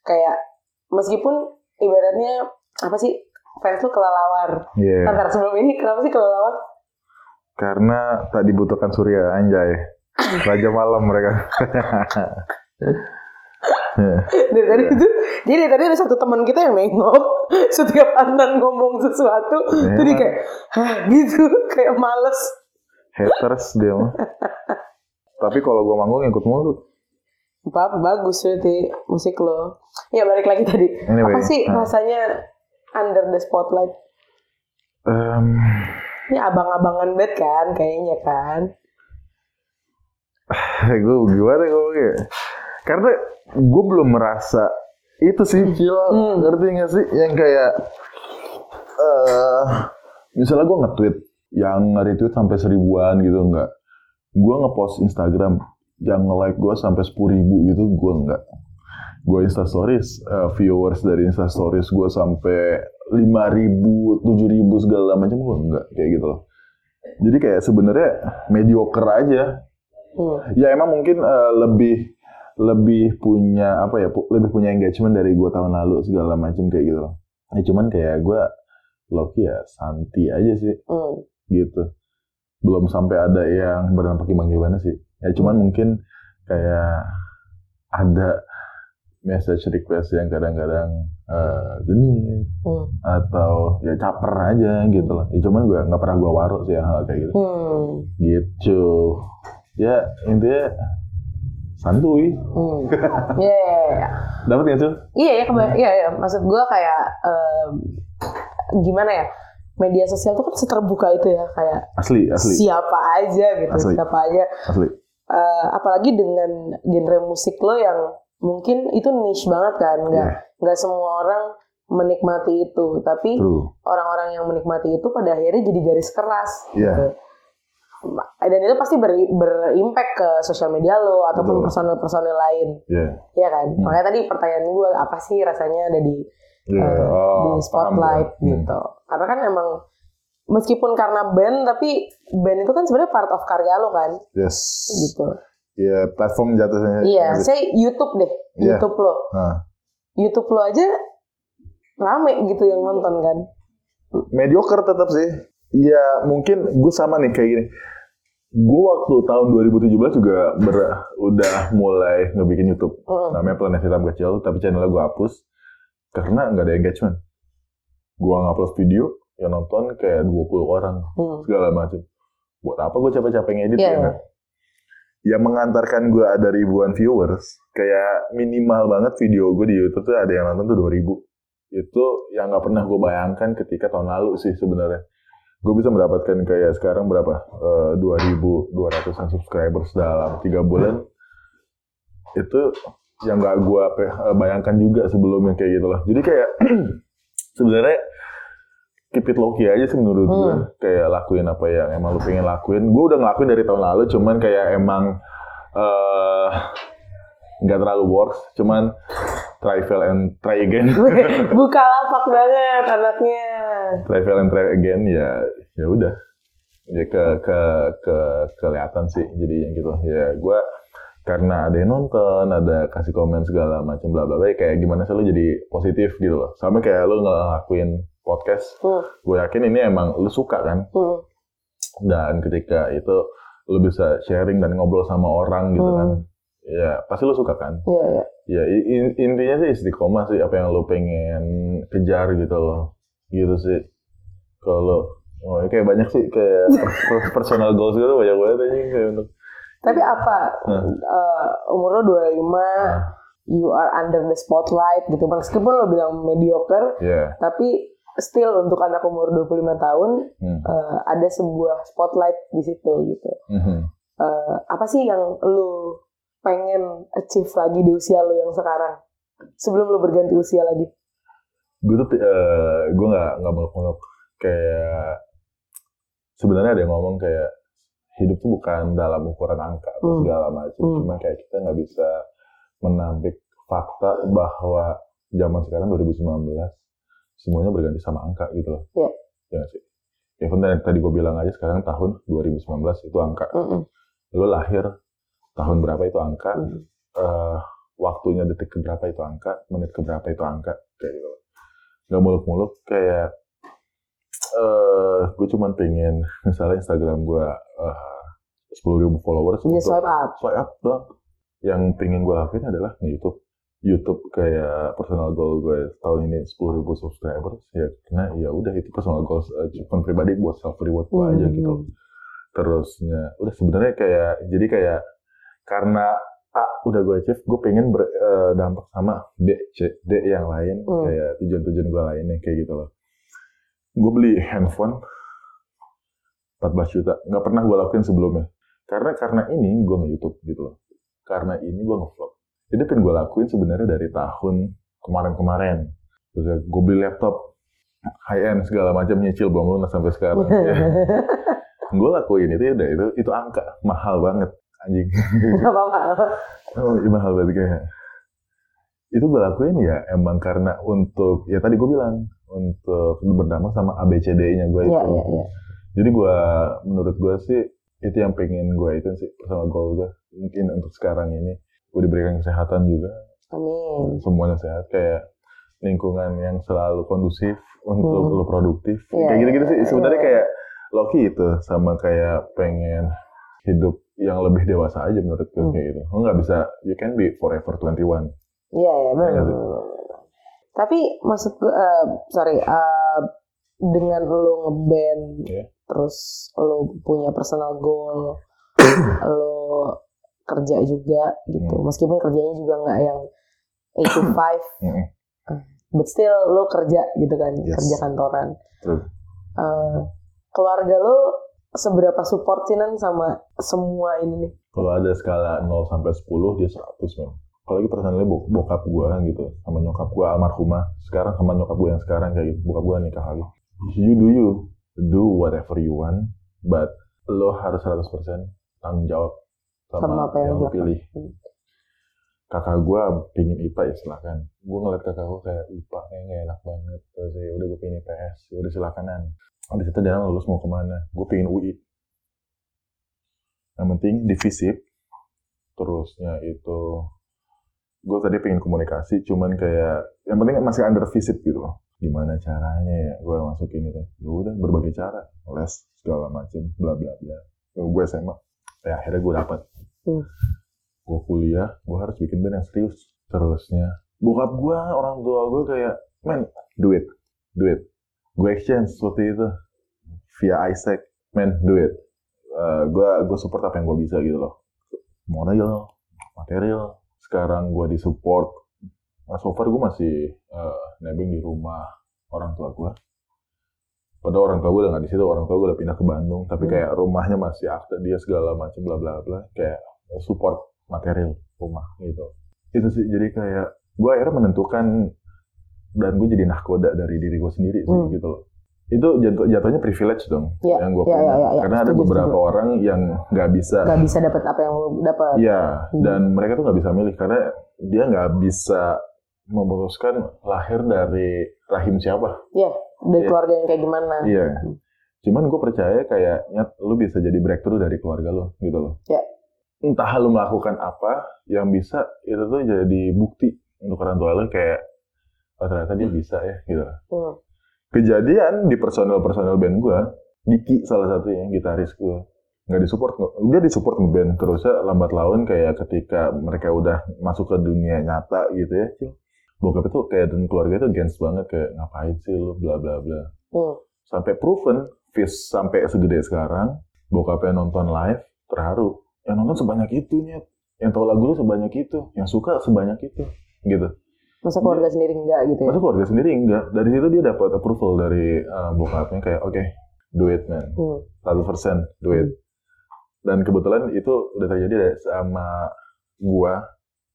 kayak meskipun ibaratnya apa sih fans lo kelelawar. Iya. Ntar sebelum ini kenapa sih kelelawar? Karena tak dibutuhkan surya, anjay. Raja malam mereka. Iya. Dari tadi itu, jadi dari tadi ada satu teman kita yang nengok setiap Anan ngomong sesuatu, jadi kayak Hah, gitu, kayak males. Haters dia mah. Tapi kalau gua manggung ikut mulu. Apa bagus berarti musik lo. Ya balik lagi tadi. Anyway, Apa sih nah. rasanya under the spotlight? Em, Ini abang-abangan banget kan kayaknya kan. gue gimana ngomongnya? Karena gue belum merasa itu sih Cil, Hmm. ngerti gak sih? Yang kayak eh misalnya gue nge-tweet yang nge-retweet sampai seribuan gitu enggak. Gue nge-post Instagram yang nge-like gue sampai sepuluh ribu gitu gue enggak. Gue Instastories, eh, viewers dari Instastories gue sampai lima ribu, tujuh ribu segala macam gue enggak kayak gitu loh. jadi kayak sebenarnya mediocre aja Hmm. ya emang mungkin eh, lebih lebih punya apa ya pu- lebih punya engagement dari gue tahun lalu segala macam kayak gitu loh ya cuman kayak gue Loki ya santi aja sih Hmm. gitu belum sampai ada yang berdampak gimana gimana sih ya cuman mungkin kayak ada message request yang kadang-kadang genit Hmm. atau ya caper aja gitu loh ya cuman gue nggak pernah gue waruk sih hal kayak gitu Hmm. gitu ya intinya santuy Hmm. Iya, iya, iya. dapat nggak tuh Iya ya, iya, iya. Maksud gue kayak em, gimana ya? Media sosial tuh kan seterbuka itu ya, kayak asli asli siapa aja gitu, Asli. siapa aja. asli Eh, apalagi dengan genre musik lo yang mungkin itu niche banget kan, nggak Iya. nggak semua orang menikmati itu, tapi orang-orang yang menikmati itu pada akhirnya jadi garis keras. Iya. gitu. Dan itu pasti ber- berimpact ke sosial media lo ataupun personil-personil lain. ya Iya kan? Hmm. Makanya tadi pertanyaan gue apa sih rasanya ada di ya eh, oh, di spotlight paham gue. Hmm. gitu. Karena kan emang meskipun karena band tapi band itu kan sebenarnya part of karya lo kan yes gitu. ya platform jatuhnya Iya, saya YouTube deh, Iya. YouTube lo. Nah, YouTube lo aja rame gitu yang nonton kan. mediocre tetap sih ya mungkin gue sama nih kayak gini gue waktu tahun 2017 juga ber, udah mulai ngebikin YouTube Mm. namanya Planet Hitam Kecil tapi channelnya gue hapus karena nggak ada engagement. Gue ngupload video yang nonton kayak 20 orang Hmm. segala macam buat apa gue capek-capek ngedit Iya, ya yang mengantarkan gue ada ribuan viewers kayak minimal banget video gue di YouTube tuh ada yang nonton tuh 2000 itu yang nggak pernah gue bayangkan ketika tahun lalu sih sebenarnya. Gue bisa mendapatkan kayak sekarang berapa? Eh, 2200an subscribers dalam tiga bulan. Itu yang nggak gue bayangkan juga sebelumnya kayak gitu loh jadi kayak sebenarnya keep it low key aja sih menurut gue Hmm. kayak lakuin apa yang emang lu pengen lakuin. Gue udah ngelakuin dari tahun lalu cuman kayak emang eh nggak terlalu works. Cuman try fail and try again. Buka lapak banget anaknya. try fail and try again ya ya udah. Ya ke ke ke kelihatan sih jadinya gitu. Ya gue karena ada yang nonton ada kasih komen segala macam bla bla bla kayak gimana sih lu jadi positif gitu loh sama kayak lu ngelakuin podcast Hmm. gue yakin ini emang lu suka kan Hmm. dan ketika itu lu bisa sharing dan ngobrol sama orang gitu Hmm. kan ya pasti lu suka kan Iya, iya. ya in- intinya sih istiqomah sih apa yang lu pengen kejar gitu loh gitu sih kalau oh kayak banyak sih kayak per- per- personal goals gitu banyak banget aja kayak untuk Tapi apa? Hmm. eh, umur lo 25, Nah. you are under the spotlight gitu. Meskipun lo bilang mediocre, ya tapi still untuk anak umur 25 tahun hmm. eh, ada sebuah spotlight di situ gitu. Mhm. Eh, apa sih yang lu pengen achieve lagi di usia lu yang sekarang? Sebelum lu berganti usia lagi. gue tuh gue nggak nggak muluk-muluk kayak sebenarnya ada yang ngomong kayak hidup tuh bukan dalam ukuran angka atau Hmm. segala macam Hmm. cuma kayak kita nggak bisa menampik fakta bahwa zaman sekarang 2019 semuanya berganti sama angka gitu loh Iya. ya nggak sih even yang tadi gue bilang aja sekarang tahun 2019 itu angka Mm-mm. lo lahir tahun berapa itu angka Mm. eh, waktunya detik keberapa itu angka, menit keberapa itu angka, kayak gitu. Gak muluk-muluk, kayak eh gue cuman pengen misalnya Instagram gue uh, 10.000 ribu followers untuk swipe up. swipe up doang. Yang pengen gue lakuin adalah nge-YouTube. YouTube kayak personal goal gue tahun ini 10.000 ribu subscribers ya karena ya udah itu personal goals uh, cuma pribadi buat self reward gue aja Hmm. gitu terusnya udah sebenarnya kayak jadi kayak karena A udah gue achieve gue pengen berdampak sama B C D yang lain Hmm. kayak tujuan-tujuan gue lainnya kayak gitu loh gue beli handphone 14 juta. Nggak pernah gue lakuin sebelumnya. Karena karena ini gue nge YouTube gitu loh. Karena ini gue nge-vlog. Itu pengen gue lakuin sebenarnya dari tahun kemarin-kemarin. Terus gue beli laptop. High end segala macam nyicil belum lunas sampai sekarang. Gue lakuin itu ya udah itu itu angka. Mahal banget anjing. Gak apa-apa. oh iya mahal banget kayak itu gue lakuin ya emang karena untuk ya tadi gue bilang untuk berdampak sama ABCD-nya gue itu Iya, iya, iya. jadi gue menurut gue sih itu yang pengen gue itu sih sama goal gue mungkin untuk sekarang ini gue diberikan kesehatan juga Amin. semuanya sehat kayak lingkungan yang selalu kondusif untuk Hmm. lu produktif Iya, kayak gitu-gitu sih iya, sebenarnya kayak Loki itu sama kayak pengen hidup yang lebih dewasa aja menurut gue Hmm. kayak gitu lu nggak bisa you can be forever 21 Iya, iya, benar. Tapi maksud gue, eh, sorry, eh, dengan lo ngeband, Iya. terus lo punya personal goal, lo kerja juga gitu. Hmm. Meskipun kerjanya juga nggak yang 8 to 5, Mm-mm. but still lo kerja gitu kan, Yes. kerja kantoran. True. Eh, keluarga lo seberapa support sih sama semua ini nih? kalau ada skala 0 sampai 10 dia 100 men apalagi personalnya bok- bokap gue gitu sama nyokap gue almarhumah. Sekarang sama nyokap gue yang sekarang kayak gitu bokap gue nikah lagi. You do you. Do whatever you want but lo harus 100% tanggung jawab sama, Sama apa yang yang lo pilih. kakak gue pingin IPA ya silakan. Gue ngeliat kakak gue kayak IPA kayak nggak enak banget. Terus ya udah gue pingin IPS ya udah silakanan habis itu dia lulus mau ke mana? Gue pingin UI yang penting di FISIP terusnya itu gue tadi pengen komunikasi cuman kayak yang penting masih under FISIP gitu loh. Gimana caranya ya gue masukin itu ya udah berbagai cara. Les segala macem bla bla bla. Gue SMA ya akhirnya gue dapet. Hmm. gue kuliah gue harus bikin band yang serius terusnya. Bokap gue orang tua gue kayak men duit duit gue exchange seperti itu via Isaac. Men duit gue gue support apa yang gue bisa gitu loh. Modal material sekarang gue disupport. Nah, so far gue masih eh, nebeng di rumah orang tua gue padahal orang tua gue udah nggak di situ. Orang tua gue udah pindah ke Bandung. Tapi Hmm. kayak rumahnya masih akte dia segala macam bla bla bla. Kayak support material rumah gitu. Itu sih. Jadi kayak gue akhirnya menentukan dan gue jadi nahkoda dari diri gue sendiri sih Hmm. gitu loh itu jatuh, jatuhnya privilege dong Iya, yang gue iya, punya iya, iya, iya. karena ada Setuju, beberapa setuju. orang yang nggak bisa Gak bisa dapat apa yang lo dapat. Iya, Hmm. dan mereka tuh nggak bisa milih karena dia nggak bisa memutuskan lahir dari rahim siapa. Iya, dari Iya. keluarga yang kayak gimana. Iya. Cuman gue percaya kayaknya lu bisa jadi breakthrough dari keluarga lu gitu loh. Iya. Entah lu melakukan apa yang bisa itu tuh jadi bukti untuk orang tua lu kayak oh ternyata dia bisa ya gitu. loh. Hmm. Kejadian di personal-personal band gue, Diki salah satunya gitaris gue nggak disupport dia disupport ngeband terusnya lambat laun kayak ketika mereka udah masuk ke dunia nyata gitu ya. Cil, bokap itu kayak dan keluarga itu against banget kayak ngapain sih lu? Bla bla bla. Hmm. sampai proven Fizz sampai segede sekarang bokapnya nonton live terharu. Yang nonton sebanyak itu nyet. Yang tahu lagu lu sebanyak itu. Yang suka sebanyak itu gitu Masa keluarga sendiri enggak gitu ya? masa keluarga sendiri enggak dari situ dia dapat approval dari uh, bokapnya kayak oke do it man Hmm. 100% duit. Dan kebetulan itu udah terjadi sama gua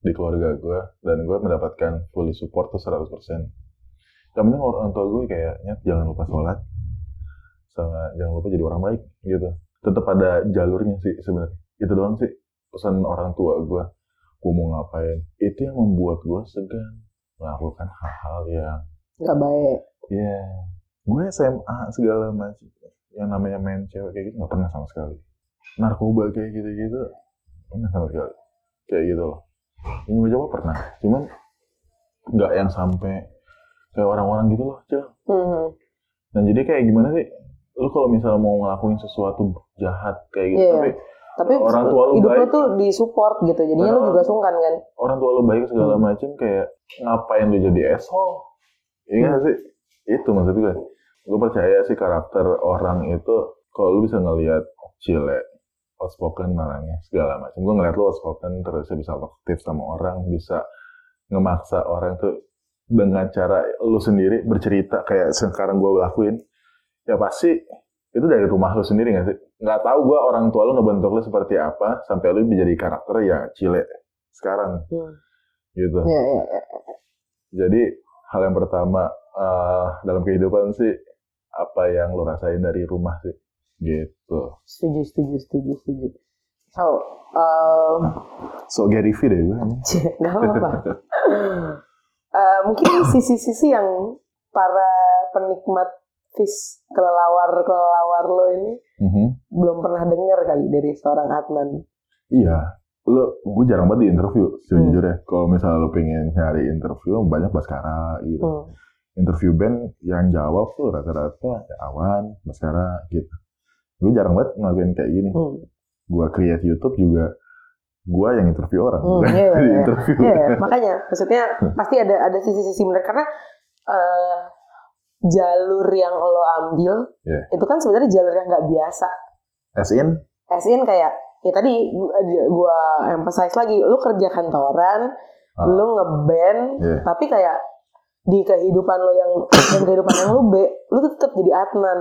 di keluarga gua dan gua mendapatkan fully support tuh 100%. Yang penting orang tua gue kayaknya jangan lupa sholat sama jangan lupa jadi orang baik gitu. Tetap ada jalurnya sih sebenarnya. Itu doang sih pesan orang tua gua. Gua mau ngapain? Itu yang membuat gua segan melakukan hal-hal yang Enggak baik. Iya. Gue SMA segala macam. Yang namanya main cewek kayak gitu nggak pernah sama sekali. Narkoba kayak gitu-gitu pernah sama sekali. Kayak gitu loh. Ini gue coba pernah. Cuman nggak yang sampai kayak orang-orang gitu loh, Cil. Hmm. Nah jadi kayak gimana sih? Lu kalau misalnya mau ngelakuin sesuatu jahat kayak gitu, Iya. tapi Tapi Orang tua lu hidup baik. tuh disupport gitu. Jadinya lo Padahal- juga sungkan kan? orang tua lu baik segala Hmm. macem kayak ngapain lu jadi asshole iya nggak sih itu maksud gue gue percaya sih karakter orang itu kalau lu bisa ngelihat cile outspoken orangnya segala macam gue ngeliat lu outspoken terus bisa aktif sama orang bisa ngemaksa orang tuh dengan cara lu sendiri bercerita kayak sekarang gue lakuin ya pasti itu dari rumah lu sendiri nggak sih nggak tahu gue orang tua lu ngebentuk lu seperti apa sampai lu menjadi karakter ya cile sekarang Hmm. gitu. Iya, iya, iya. Jadi hal yang pertama eh, dalam kehidupan sih apa yang lo rasain dari rumah sih, gitu. Setuju, setuju, setuju, setuju. So, um, So Gary V deh gue. Gak apa-apa. Eh, mungkin sisi-sisi yang para penikmat catfish kelelawar kelelawar lo ini Mhm. Belum pernah dengar kali dari seorang Adnan. Iya, lo gue jarang banget di interview Hmm. sejujurnya. Kalau misalnya lo pengen nyari interview banyak Baskara gitu. Hmm. Interview band yang jawab tuh rata-rata ya Awan, Baskara gitu. Gue jarang banget ngelakuin kayak gini. Hmm. Gue create YouTube juga gue yang interview orang, Hmm, bukan iya, iya, iya. interview. Iya, makanya maksudnya pasti ada ada sisi-sisi menarik karena eh, jalur yang lo ambil Iya. itu kan sebenarnya jalur yang nggak biasa. As in, As in kayak ya tadi gua, gua emphasize lagi, lu kerja kantoran, Ah. lu ngeband, Iya. tapi kayak di kehidupan lo yang dan kehidupan yang lu B, lu tetap jadi Adnan.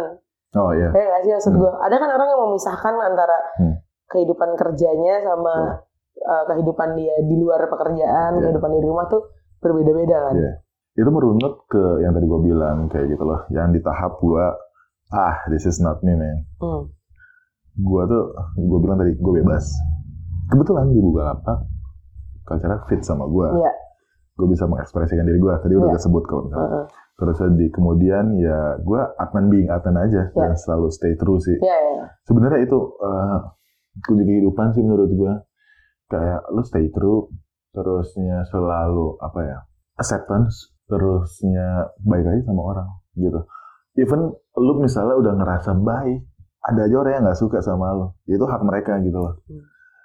oh iya, Ya nggak sih maksud Hmm. gua? Ada kan orang yang memisahkan antara Hmm. kehidupan kerjanya sama uh, kehidupan dia di luar pekerjaan, Iya. kehidupan di rumah tuh berbeda-beda kan. Iya. itu merunut ke yang tadi gue bilang kayak gitu loh. Yang di tahap gue, ah this is not me man. Hmm. Gue tuh gue bilang tadi gue bebas kebetulan di Bukalapak culture fit sama gue Iya. gue bisa mengekspresikan diri gue tadi udah Iya. kesebut kalau misalnya Heeh. terus di kemudian ya gue Atman being Atman aja Iya. dan selalu stay true sih Iya, iya. sebenarnya itu eh, kunci kehidupan sih menurut gue kayak lu stay true terusnya selalu apa ya acceptance terusnya baik aja sama orang gitu even lu misalnya udah ngerasa baik ada aja orang yang nggak suka sama lu itu hak mereka gitu loh. Hmm.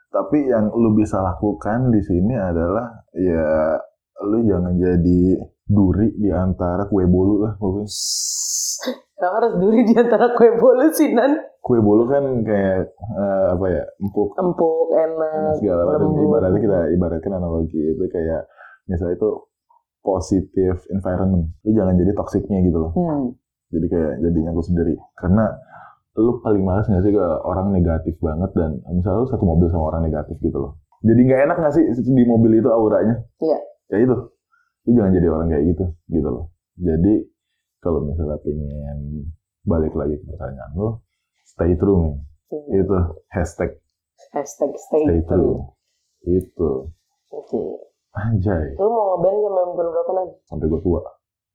tapi yang lu bisa lakukan di sini adalah ya lu jangan jadi duri di antara kue bolu lah pokoknya Yang harus duri di antara kue bolu sih, Nan. kue bolu kan kayak eh, apa ya empuk. Empuk, enak, segala macam. ibaratnya kita ibaratkan analogi itu kayak misalnya itu positive environment. Lu jangan jadi toksiknya gitu loh. Hmm. jadi kayak jadi nyangkut sendiri. Karena lu paling males nggak sih ke orang negatif banget dan misalnya lu satu mobil sama orang negatif gitu loh. Jadi nggak enak nggak sih di mobil itu auranya? Iya. ya itu. Lu jangan jadi orang kayak gitu gitu loh. Jadi kalau misalnya pengen balik lagi ke pertanyaan lu stay true man itu hashtag. Hashtag stay, stay true. true. Itu. Oke. anjay. Lu mau ngeband sampai umur berapa nanti? sampai gue tua.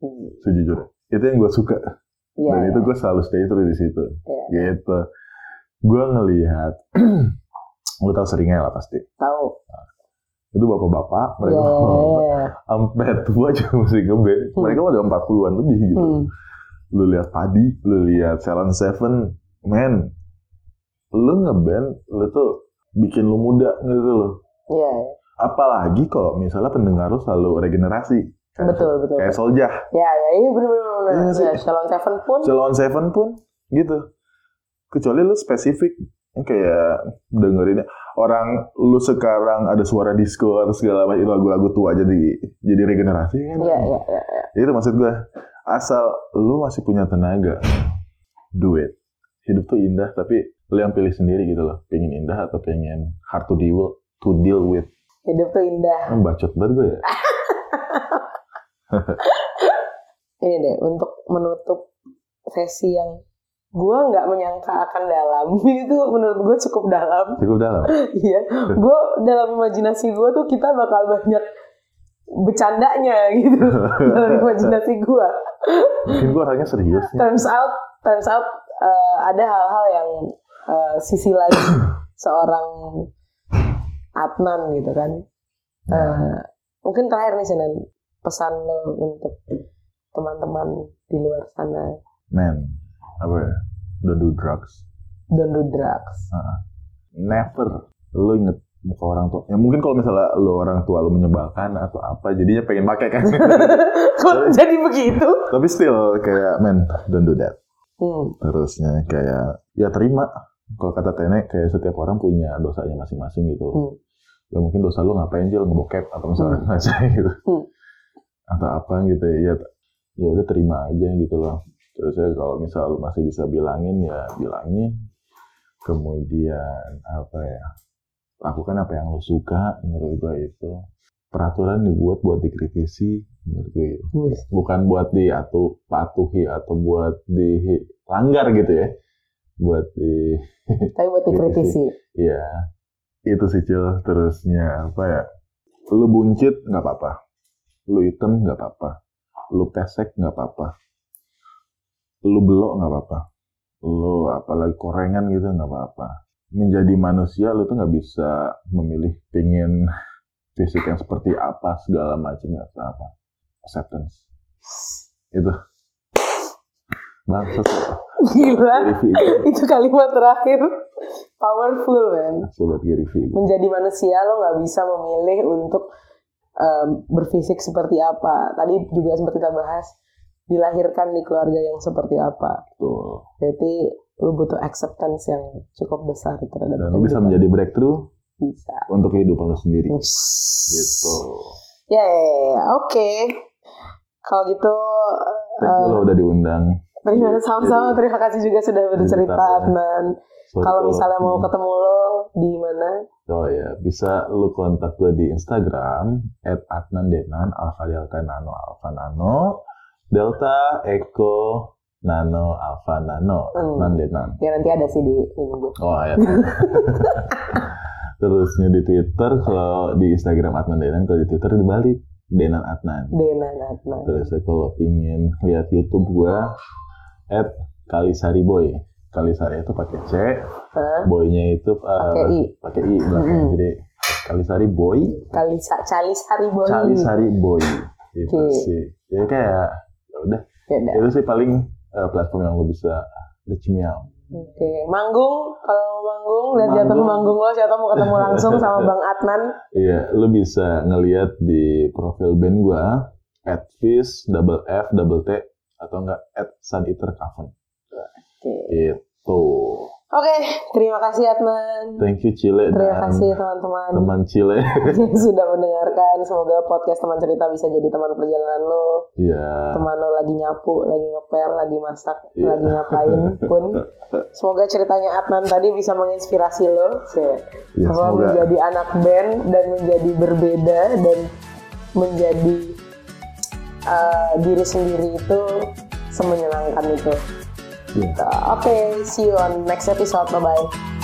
Hmm. sejujurnya. Itu yang gue suka Iya. dan iya. itu gue selalu stay true di situ Iya. gitu gue ngelihat lu tau seringnya lah pasti Tahu. itu bapak-bapak Iya. mereka iya, sampai tua juga masih Hmm. mereka udah 40-an lebih iya. gitu Hmm. lu lihat Padi lu lihat Salon Seven man lu ngeband lu tuh bikin lu muda gitu loh Iya. iya. apalagi kalau misalnya pendengar lu selalu regenerasi kayak, Betul, betul. kayak Soljah Ya, ya, bener-bener. Iya sih? Ya, Shalom Seven pun. Salon Seven pun gitu kecuali lu spesifik kayak dengerinnya orang lu sekarang ada suara disco atau segala macam itu lagu-lagu tua jadi jadi regenerasi kan Iya, iya, iya. iya. itu maksud gue asal lu masih punya tenaga do it hidup tuh indah tapi lu yang pilih sendiri gitu loh pengen indah atau pengen hard to deal to deal with Hidup tuh indah. oh, bacot banget gue ya Ini deh, untuk menutup sesi yang gue nggak menyangka akan dalam. Itu menurut gue cukup dalam. cukup dalam Iya, gue dalam imajinasi gue tuh kita bakal banyak bercandanya gitu dalam imajinasi gue. mungkin gue orangnya serius Turns out, turns out uh, ada hal-hal yang uh, sisi lain seorang Adnan gitu kan. Uh, mungkin terakhir nih Sinan pesan lo untuk teman-teman di luar sana? Man apa ya? Don't do drugs. Don't do drugs. never. Lu inget muka orang tua. Ya mungkin kalau misalnya lu orang tua lu menyebalkan atau apa jadinya pengen pakai kan? Kok jadi begitu? tapi still kayak man don't do that. Hmm. terusnya kayak ya terima. Kalau kata Tenek kayak setiap orang punya dosanya masing-masing gitu. Hmm. ya mungkin dosa lu ngapain Jil? Ngebokep atau misalnya ngaca gitu Hmm. atau apa gitu ya ya udah terima aja gitu loh terus ya kalau misal lu masih bisa bilangin ya bilangin kemudian apa ya lakukan apa yang lu suka menurut gue itu peraturan dibuat buat dikritisi menurut gue gitu. Bukan buat diatu patuhi atau buat dilanggar gitu ya buat di Tapi buat dikritisi. Iya, itu sih Cil. Terusnya apa ya? Lu buncit nggak apa-apa. Lu hitam nggak apa-apa. Lu pesek nggak apa-apa. lu belok nggak apa-apa. Lu apalagi korengan gitu nggak apa-apa. Menjadi manusia lu tuh nggak bisa memilih pengen fisik yang seperti apa segala macam atau apa. Acceptance. Itu. Bangsa Gila. itu kalimat terakhir. Powerful man. sobat Gary V Menjadi manusia lo nggak bisa memilih untuk em, berfisik seperti apa. Tadi juga sempat kita bahas dilahirkan di keluarga yang seperti apa. Betul. Berarti lo butuh acceptance yang cukup besar terhadap dan lu bisa menjadi breakthrough bisa. untuk kehidupan lu sendiri gitu Ya, oke. Kalau gitu, thank you eh, lo udah diundang terima kasih sama-sama. Terima kasih juga sudah bercerita, Cerita, ya. Adnan. Kalau misalnya mau hmm. ketemu lo di mana? Oh ya, bisa lu kontak gue di Instagram @adnandenan alfa delta nano alfa nano delta eko nano alfa nano Hmm. Adnan Denan. Ya nanti ada sih di ini gue. Oh ya. Terusnya di Twitter kalau di Instagram Adnan Denan, kalau di Twitter dibalik Denan Adnan. Denan Adnan. Terus kalau ingin lihat YouTube gue @kalisari boy. Kalisari itu pakai C, Hah? boynya itu uh, Pakai I. pakai i belakang. Mm-mm. Jadi Kalisari boy, Kali Cali Sari Boy. Kalisari boy. Itu Oke. sih. Ya kayak ya udah Ya itu sih paling uh, platform yang lo bisa out. Oke, manggung kalau manggung lihat jatuh Manggung. manggung lo siapa mau ketemu langsung sama Bang Adnan. Iya, lo bisa ngelihat di profil band gua at fish double f double t atau enggak at sun eater coven. Oke. Itu. Oke, terima kasih Adnan. Thank you Cile Terima dan kasih teman-teman teman Cile. yang sudah mendengarkan. Semoga podcast teman cerita bisa jadi teman perjalanan lo. Iya. Teman lo lagi nyapu, lagi ngepel, lagi masak, Iya. lagi ngapain pun. Semoga ceritanya Adnan tadi bisa menginspirasi lo. Cek. Ya, bahwa semoga. menjadi anak band dan menjadi berbeda dan menjadi uh, diri sendiri itu semenyenangkan itu. Iya. Uh, Oke, see you on next episode. Bye bye.